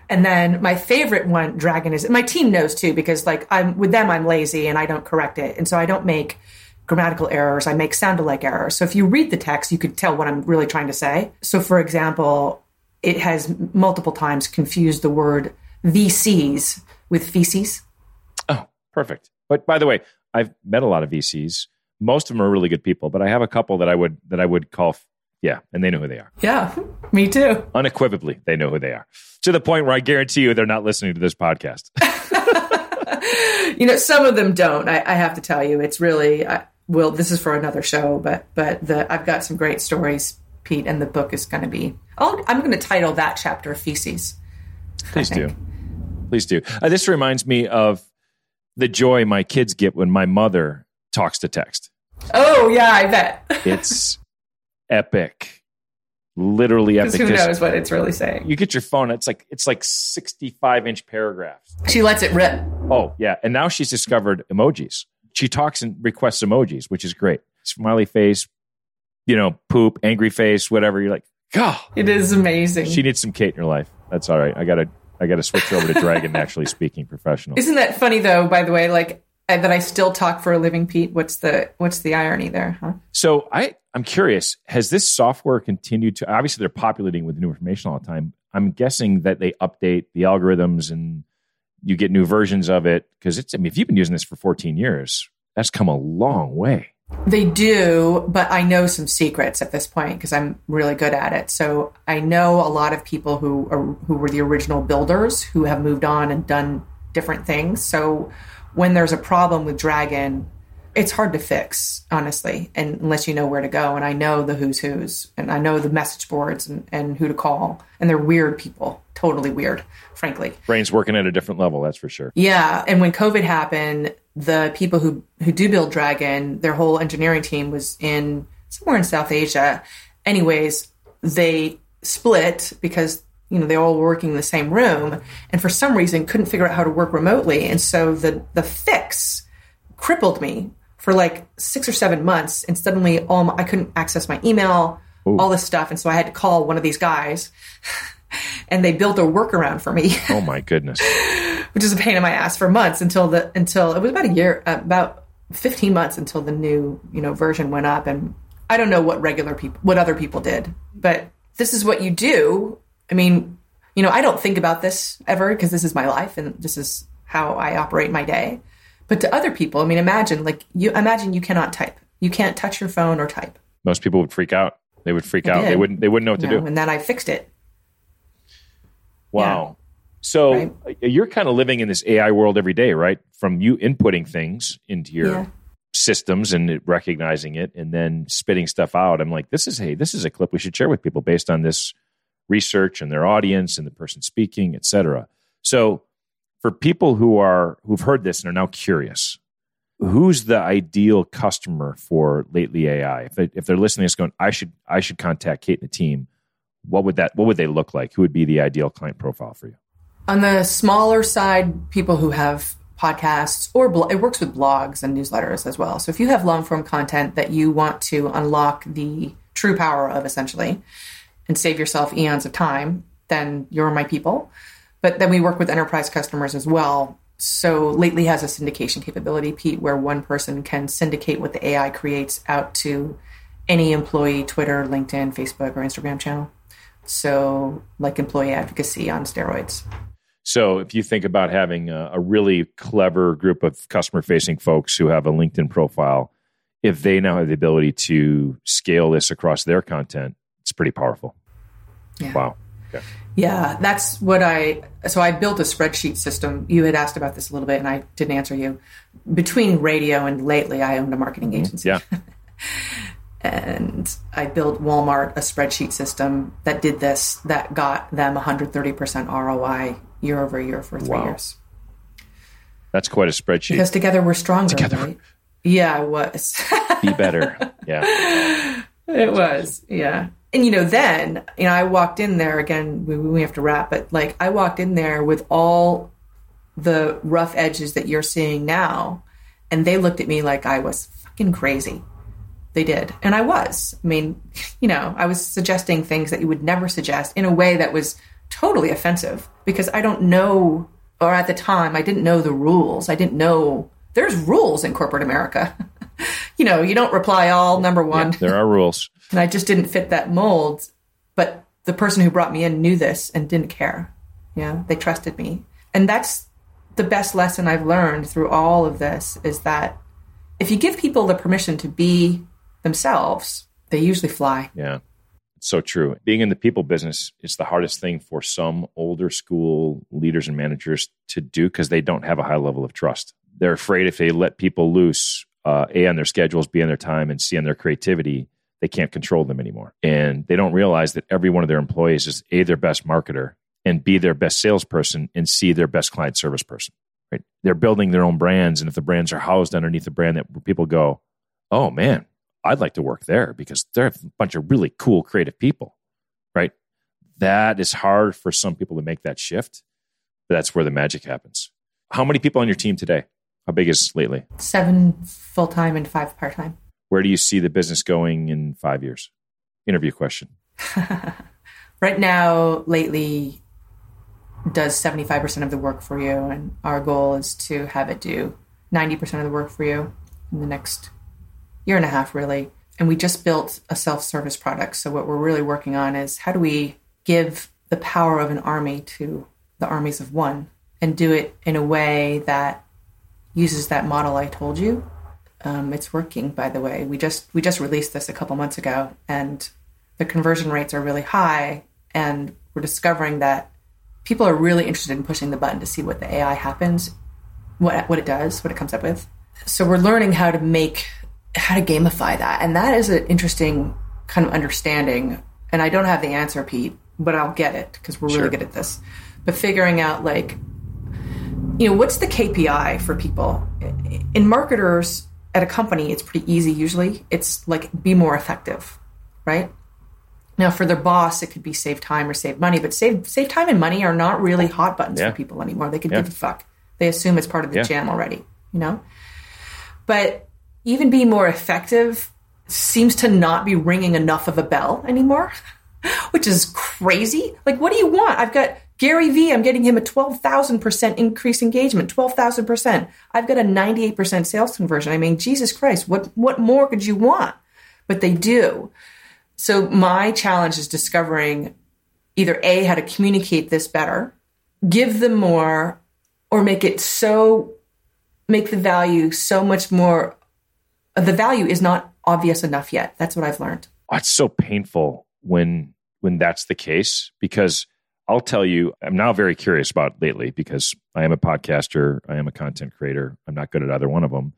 And then my favorite one, Dragon, is my team knows too because like I'm with them, I'm lazy and I don't correct it, and so I don't make grammatical errors. I make sound alike errors. So if you read the text, you could tell what I'm really trying to say. So for example, it has multiple times confused the word VCs with feces. Oh, perfect. But by the way, I've met a lot of VCs. Most of them are really good people, but I have a couple that I would that I would call, yeah, and they know who they are. Yeah, me too. Unequivocally, they know who they are. To the point where I guarantee you they're not listening to this podcast. you know, some of them don't. I, I have to tell you, it's really. I, will this is for another show, but but the I've got some great stories, Pete, and the book is going to be. Oh, I'm going to title that chapter "Feces." Please do, please do. Uh, this reminds me of the joy my kids get when my mother talks to text. Oh yeah, I bet. It's epic, literally epic. Who knows what it's really saying? You get your phone; it's like it's like sixty-five inch paragraphs. She lets it rip. Oh yeah, and now she's discovered emojis. She talks and requests emojis, which is great. Smiley face, you know, poop, angry face, whatever. You're like, God, it is amazing. She needs some Kate in her life. That's all right. I gotta, I gotta switch over to Dragon. Naturally speaking, professional. Isn't that funny though? By the way, like uh, that I still talk for a living, Pete. What's the what's the irony there? Huh? So I, I'm curious. Has this software continued to? Obviously, they're populating with new information all the time. I'm guessing that they update the algorithms and you get new versions of it because it's. I mean, if you've been using this for 14 years, that's come a long way. They do, but I know some secrets at this point because I'm really good at it. So I know a lot of people who are who were the original builders who have moved on and done different things. So when there's a problem with Dragon, it's hard to fix, honestly, and unless you know where to go. And I know the who's who's, and I know the message boards and, and who to call. And they're weird people, totally weird, frankly. Brain's working at a different level, that's for sure. Yeah. And when COVID happened, the people who, who do build Dragon, their whole engineering team was in somewhere in South Asia. Anyways, they split because you know they all were working in the same room and for some reason couldn't figure out how to work remotely and so the the fix crippled me for like six or seven months and suddenly all my, i couldn't access my email Ooh. all this stuff and so i had to call one of these guys and they built a workaround for me oh my goodness which is a pain in my ass for months until the until it was about a year uh, about 15 months until the new you know version went up and i don't know what regular people what other people did but this is what you do I mean, you know, I don't think about this ever because this is my life and this is how I operate my day. But to other people, I mean, imagine like you imagine you cannot type. You can't touch your phone or type. Most people would freak out. They would freak I out. Did. They wouldn't they wouldn't know what to do. And then I fixed it. Wow. Yeah. So right? Uh, you're kind of living in this AI world every day, right? From you inputting things into your yeah. systems and recognizing it and then spitting stuff out. I'm like, this is hey, this is a clip we should share with people based on this research and their audience and the person speaking, etc. So for people who are who've heard this and are now curious, who's the ideal customer for Lately AI? If they if they're listening, it's going, I should I should contact Kate and the team. What would that what would they look like? Who would be the ideal client profile for you? On the smaller side, people who have podcasts or it works with blogs and newsletters as well. So if you have long form content that you want to unlock the true power of essentially, and save yourself eons of time, then you're my people. But then we work with enterprise customers as well. So lately has a syndication capability, Pete, where one person can syndicate what the AI creates out to any employee Twitter, LinkedIn, Facebook, or Instagram channel. So like employee advocacy on steroids. So if you think about having a, a really clever group of customer facing folks who have a LinkedIn profile, if they now have the ability to scale this across their content, it's pretty powerful. Yeah. Wow. Okay. Yeah, that's what I. So I built a spreadsheet system. You had asked about this a little bit, and I didn't answer you. Between radio and lately, I owned a marketing mm-hmm. agency. Yeah. and I built Walmart a spreadsheet system that did this, that got them 130% ROI year over year for three wow. years. That's quite a spreadsheet. Because together we're stronger. Together. Right? Yeah, it was. Be better. Yeah. It was. Yeah and you know, then you know, I walked in there again. We, we have to wrap, but like I walked in there with all the rough edges that you're seeing now, and they looked at me like I was fucking crazy. They did, and I was. I mean, you know, I was suggesting things that you would never suggest in a way that was totally offensive because I don't know, or at the time, I didn't know the rules. I didn't know there's rules in corporate America. you know, you don't reply all, number one. Yeah, there are rules. And I just didn't fit that mold. But the person who brought me in knew this and didn't care. Yeah, they trusted me. And that's the best lesson I've learned through all of this is that if you give people the permission to be themselves, they usually fly. Yeah. It's so true. Being in the people business is the hardest thing for some older school leaders and managers to do because they don't have a high level of trust. They're afraid if they let people loose, uh, A, on their schedules, B, on their time, and C, on their creativity, they can't control them anymore. And they don't realize that every one of their employees is A, their best marketer, and B, their best salesperson, and C, their best client service person. Right? They're building their own brands. And if the brands are housed underneath the brand that people go, oh man, I'd like to work there because they're a bunch of really cool, creative people. Right? That is hard for some people to make that shift. But that's where the magic happens. How many people on your team today? How big is lately? Seven full time and five part time. Where do you see the business going in five years? Interview question. right now, lately, does 75% of the work for you. And our goal is to have it do 90% of the work for you in the next year and a half, really. And we just built a self service product. So, what we're really working on is how do we give the power of an army to the armies of one and do it in a way that uses that model I told you. Um, it's working, by the way. We just we just released this a couple months ago, and the conversion rates are really high. And we're discovering that people are really interested in pushing the button to see what the AI happens, what what it does, what it comes up with. So we're learning how to make how to gamify that, and that is an interesting kind of understanding. And I don't have the answer, Pete, but I'll get it because we're really Sure. good at this. But figuring out like, you know, what's the KPI for people? In marketers at a company, it's pretty easy usually. It's like be more effective, right? Now, for their boss, it could be save time or save money, but save save time and money are not really hot buttons Yeah. for people anymore. They could Yeah. give a fuck. They assume it's part of the Yeah. jam already, you know. But even being more effective seems to not be ringing enough of a bell anymore, which is crazy. Like, what do you want? I've got Gary Vee. I'm getting him a twelve thousand percent increase engagement. Twelve thousand percent. I've got a ninety eight percent sales conversion. I mean, Jesus Christ, what what more could you want? But they do. So my challenge is discovering either A, how to communicate this better, give them more, or make it so, make the value so much more. The value is not obvious enough yet. That's what I've learned. Oh, it's so painful when when that's the case because I'll tell you, I'm now very curious about lately because I am a podcaster, I am a content creator. I'm not good at either one of them,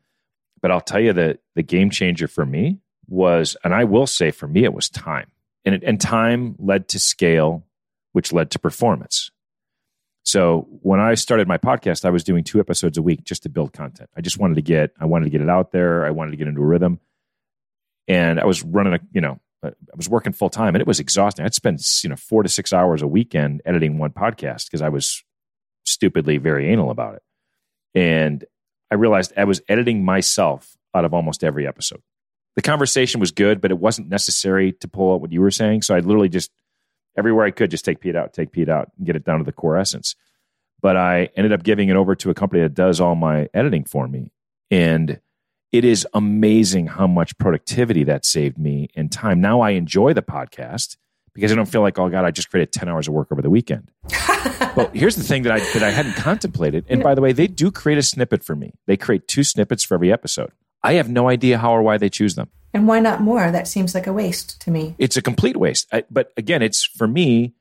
but I'll tell you that the game changer for me was, and I will say for me, it was time, and it, and time led to scale, which led to performance. So when I started my podcast, I was doing two episodes a week just to build content. I just wanted to get, I wanted to get it out there. I wanted to get into a rhythm and I was running a, you know, uh, I was working full time and it was exhausting. I'd spend, you know, four to six hours a weekend editing one podcast because I was stupidly very anal about it. And I realized I was editing myself out of almost every episode. The conversation was good, but it wasn't necessary to pull out what you were saying. So I literally just, everywhere I could, just take Pete out, take Pete out, and get it down to the core essence. But I ended up giving it over to a company that does all my editing for me. And it is amazing how much productivity that saved me and time. Now I enjoy the podcast because I don't feel like, oh God, I just created 10 hours of work over the weekend. but here's the thing that I that I hadn't contemplated. And by the way, they do create a snippet for me. They create two snippets for every episode. I have no idea how or why they choose them. And why not more? That seems like a waste to me. It's a complete waste. I, but again, it's for me,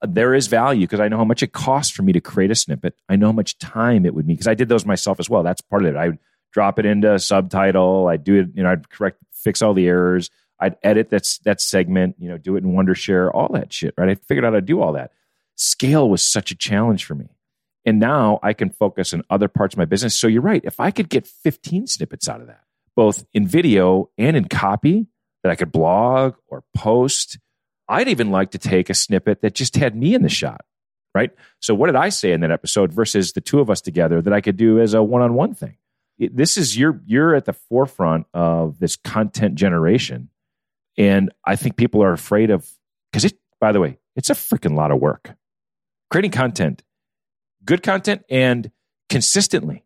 uh, there is value because I know how much it costs for me to create a snippet. I know how much time it would be because I did those myself as well. That's part of it. I would drop it into a subtitle. I'd do it, you know, I'd correct, fix all the errors. I'd edit that, that segment, you know, do it in Wondershare, all that shit, right? I figured out how to do all that. Scale was such a challenge for me. And now I can focus on other parts of my business. So you're right. If I could get 15 snippets out of that, both in video and in copy that I could blog or post, I'd even like to take a snippet that just had me in the shot, right? So what did I say in that episode versus the two of us together that I could do as a one-on-one thing? This is you're you're at the forefront of this content generation, and I think people are afraid of because it. By the way, it's a freaking lot of work creating content, good content, and consistently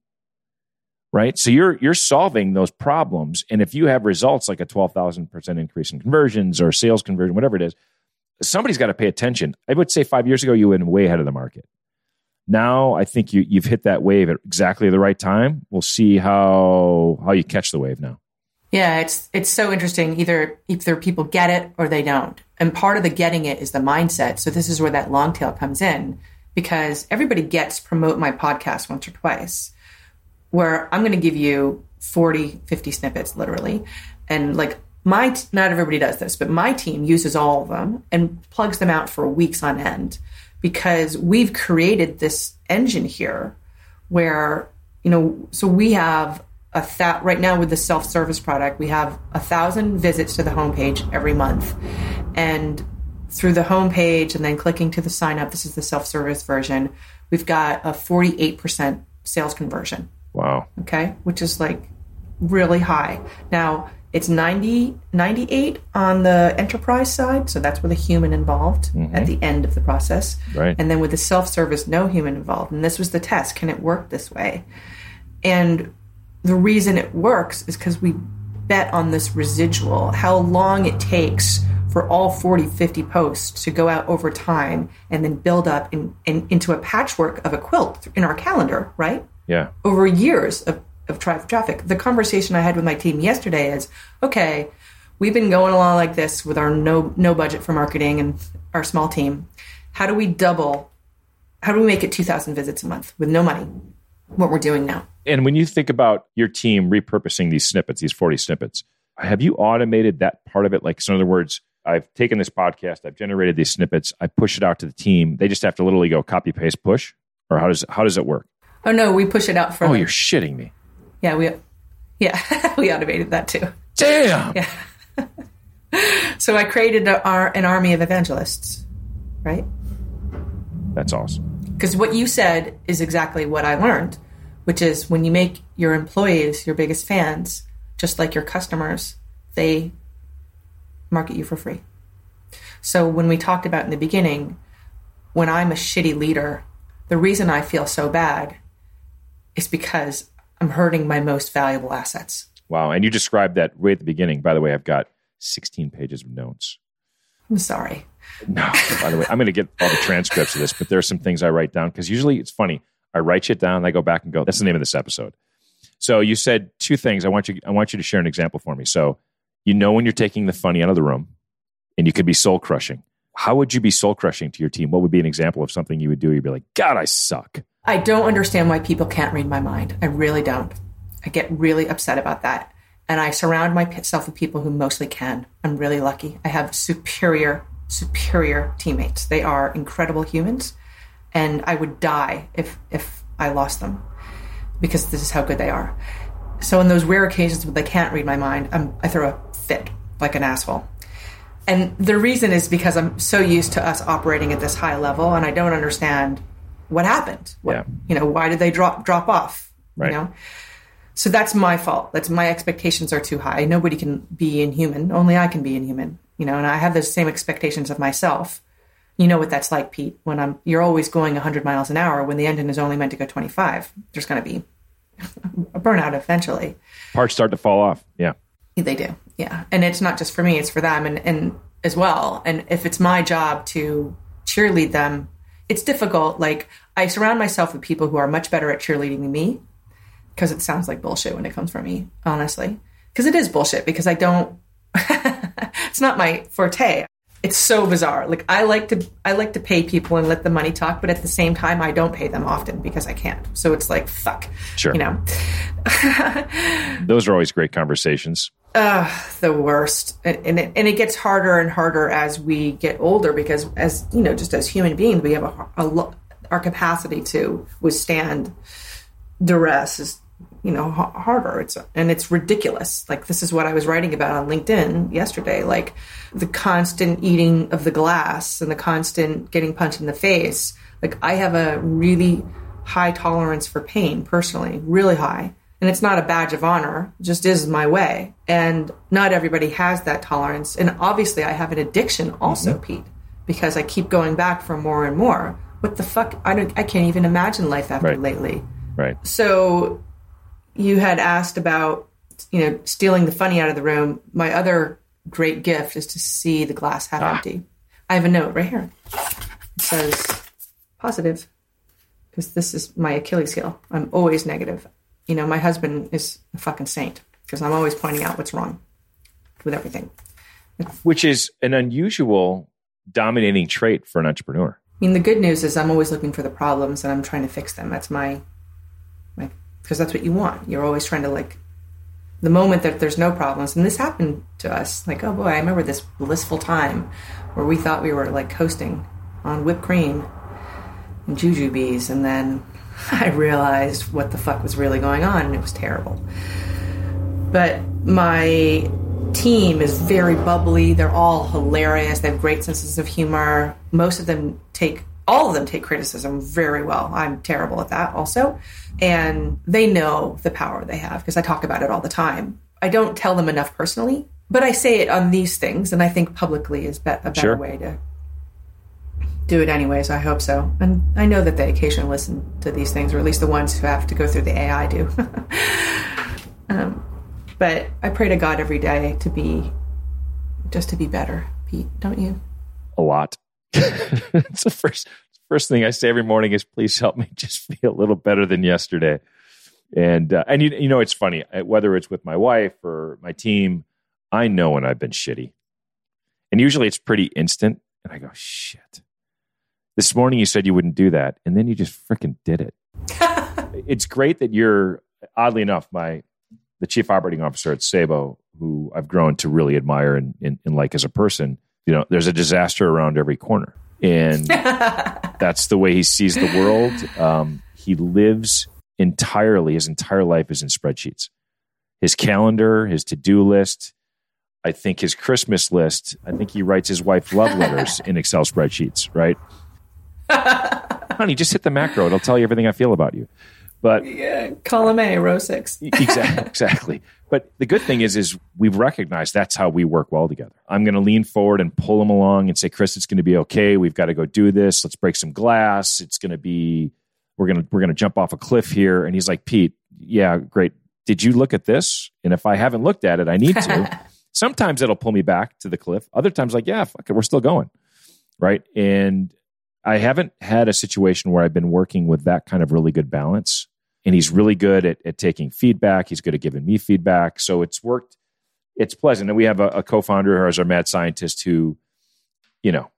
right? So you're you're solving those problems, and if you have results like a twelve thousand percent increase in conversions or sales conversion, whatever it is, somebody's got to pay attention. I would say five years ago you went way ahead of the market. Now I think you you've hit that wave at exactly the right time. We'll see how how you catch the wave now. Yeah, it's it's so interesting. Either either people get it or they don't. And part of the getting it is the mindset. So this is where that long tail comes in because everybody gets promote my podcast once or twice. Where I'm going to give you 40, 50 snippets literally. And like my, t- not everybody does this, but my team uses all of them and plugs them out for weeks on end because we've created this engine here where, you know, so we have a that right now with the self-service product, we have a thousand visits to the homepage every month. And through the homepage and then clicking to the sign up, this is the self-service version, we've got a 48% sales conversion. Wow. Okay. Which is like really high. Now it's 90, 98 on the enterprise side. So that's with a human involved mm-hmm. at the end of the process. Right. And then with the self service, no human involved. And this was the test. Can it work this way? And the reason it works is because we bet on this residual, how long it takes for all 40, 50 posts to go out over time and then build up in, in, into a patchwork of a quilt in our calendar, right? Yeah. over years of, of tra- traffic. The conversation I had with my team yesterday is, okay, we've been going along like this with our no no budget for marketing and our small team. How do we double? How do we make it two thousand visits a month with no money? What we're doing now. And when you think about your team repurposing these snippets, these 40 snippets, have you automated that part of it? Like, so in other words, I've taken this podcast, I've generated these snippets, I push it out to the team. They just have to literally go copy, paste, push? Or how does, how does it work? Oh no, we push it out for. Oh, you're shitting me. yeah, we yeah we automated that too. Damn. Yeah. so I created a, our, an army of evangelists, right? That's awesome. Because what you said is exactly what I learned, which is when you make your employees your biggest fans, just like your customers, they market you for free. So when we talked about in the beginning, when I'm a shitty leader, the reason I feel so bad is because I'm hurting my most valuable assets. Wow. And you described that right at the beginning. By the way, I've got 16 pages of notes. I'm sorry. No, by the way, I'm going to get all the transcripts of this, but there are some things I write down because usually it's funny. I write shit down, and I go back and go, that's the name of this episode. So you said two things. I want you, I want you to share an example for me. So you know when you're taking the funny out of the room and you could be soul crushing. How would you be soul crushing to your team? What would be an example of something you would do? You'd be like, God, I suck. I don't understand why people can't read my mind. I really don't. I get really upset about that. And I surround myself with people who mostly can. I'm really lucky. I have superior, superior teammates. They are incredible humans. And I would die if, if I lost them because this is how good they are. So in those rare occasions when they can't read my mind, I'm, I throw a fit like an asshole. And the reason is because I'm so used to us operating at this high level and I don't understand what happened. What, Yeah. You know, why did they drop drop off? Right. You know? So that's my fault. That's my expectations are too high. Nobody can be inhuman. Only I can be inhuman. You know, and I have those same expectations of myself. You know what that's like, Pete. When I'm, you're always going 100 miles an hour when the engine is only meant to go 25. There's going to be a burnout eventually. Parts start to fall off. Yeah. They do, yeah. And it's not just for me; it's for them, and and as well. And if it's my job to cheerlead them, it's difficult. Like I surround myself with people who are much better at cheerleading than me, because it sounds like bullshit when it comes from me, honestly. Because it is bullshit. Because I don't. it's not my forte. It's so bizarre. Like I like to, I like to pay people and let the money talk, but at the same time, I don't pay them often because I can't. So it's like fuck, Sure. you know. Those are always great conversations. the worst and, and, it, and it gets harder and harder as we get older because as you know just as human beings we have a, a lo- our capacity to withstand duress is you know h- harder. It's and it's ridiculous. Like this is what i was writing about on linkedin yesterday. Like the constant eating of the glass and the constant getting punched in the face. Like i have a really high tolerance for pain personally really high. And it's not a badge of honor it just is my way. And not everybody has that tolerance. And obviously i have an addiction also mm-hmm. pete because i keep going back for more and more. What the fuck? I don't i can't even imagine life after Right. lately. Right. so you had asked about you know stealing the funny out of the room. My other great gift is to see the glass half ah. empty. I have a note right here. It says positive because this is my achilles heel. I'm always negative. You know my husband is a fucking saint because i'm always pointing out what's wrong with everything. Which is an unusual dominating trait for an entrepreneur. I mean, the good news is I'm always looking for the problems and I'm trying to fix them. That's my, my, because that's what you want. You're always trying to like the moment that there's no problems, and this happened to us, like, oh boy, I remember this blissful time where we thought we were like coasting on whipped cream and Jujubes, and then I realized what the fuck was really going on, and it was terrible. But my team is very bubbly. They're all hilarious. They have great senses of humor. Most of them take all of them take criticism very well. I'm terrible at that also. And they know the power they have because I talk about it all the time. I don't tell them enough personally, but I say it on these things. And I think publicly is be- a better Sure. way to do it anyway. So I hope so. And I know that they occasionally listen to these things, or at least the ones who have to go through the AI do. um, but I pray to God every day to be just to be better, Pete, don't you? a lot. it's the first first thing I say every morning is please help me just be a little better than yesterday. And uh, and you you know it's funny uh, whether it's with my wife or my team, I know when I've been shitty, and usually it's pretty instant. And I go shit. This morning you said you wouldn't do that, and then you just freaking did it. it's great that you're oddly enough my the chief operating officer at Sabo, who I've grown to really admire and, and, and like as a person you know, there's a disaster around every corner. And that's the way he sees the world. Um, he lives entirely, his entire life is in spreadsheets. His calendar, his to do list, I think his Christmas list, I think he writes his wife love letters in Excel spreadsheets, right? Honey, just hit the macro. It'll tell you everything I feel about you. But Yeah, column A, row six. exactly, exactly. But the good thing is, is we've recognized that's how we work well together. I'm going to lean forward and pull him along and say, Chris, it's going to be okay. We've got to go do this. Let's break some glass. It's going to be, we're going to, we're going to jump off a cliff here. And he's like, Pete, yeah, great. Did you look at this? And if I haven't looked at it, I need to. Sometimes it'll pull me back to the cliff. Other times, like, yeah, fuck it, we're still going. Right. And I haven't had a situation where I've been working with that kind of really good balance. And he's really good at, at taking feedback. He's good at giving me feedback. So it's worked. It's pleasant. And we have a, a co founder who is our mad scientist who, you know,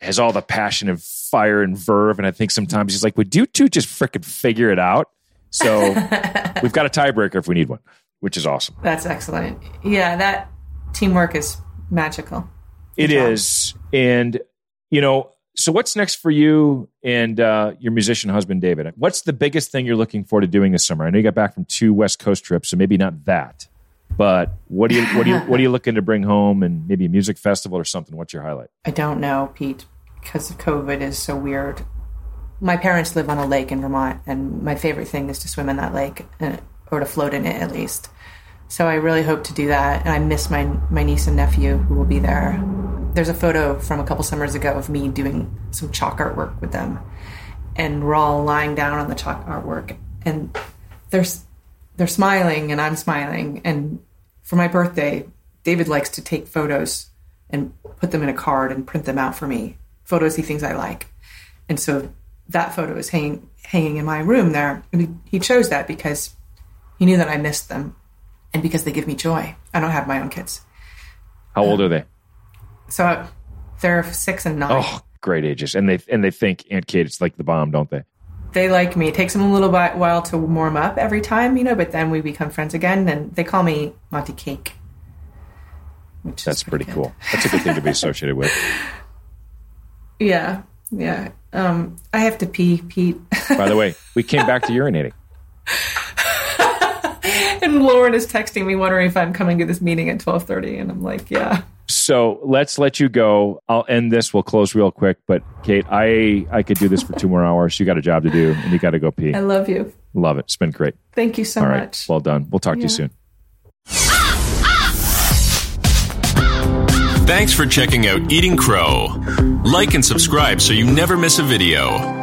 has all the passion and fire and verve. And I think sometimes he's like, would you two just frickin' figure it out? So we've got a tiebreaker if we need one, which is awesome. That's excellent. Yeah, that teamwork is magical. It is, And, you know, so what's next for you and uh, your musician husband, David? What's the biggest thing you're looking forward to doing this summer? I know you got back from two West Coast trips, so maybe not that. But what do you what do you what are you looking to bring home and maybe a music festival or something? What's your highlight? I don't know, Pete, because of COVID is so weird. My parents live on a lake in Vermont, and my favorite thing is to swim in that lake uh, or to float in it at least. So I really hope to do that, and I miss my my niece and nephew who will be there. There's a photo from a couple summers ago of me doing some chalk artwork with them, and we're all lying down on the chalk artwork, and they're they're smiling and I'm smiling. And for my birthday, David likes to take photos and put them in a card and print them out for me. Photos he thinks I like, and so that photo is hanging hanging in my room there. And he, he chose that because he knew that I missed them, and because they give me joy. I don't have my own kids, How old uh, are they? So they're six and nine. Oh, great ages, and they and they think Aunt Kate it's like the bomb, don't they? they like me. It takes them a little while to warm up every time, you know, but then we become friends again, and they call me Monty Cake. Which is That's pretty good. cool. That's a good thing to be associated with. Yeah, yeah. Um, I have to pee, Pete. By the way, we came back to urinating. and Lauren is texting me wondering if I'm coming to this meeting at twelve thirty, and I'm like, yeah. So let's let you go. I'll end this. We'll close real quick. But Kate, I I could do this for two more hours. You got a job to do, and you got to go pee. I love you. Love it. It's been great. Thank you so All right. much. Well done. We'll talk to you soon. Thanks for checking out Eating Crow. Like and subscribe so you never miss a video.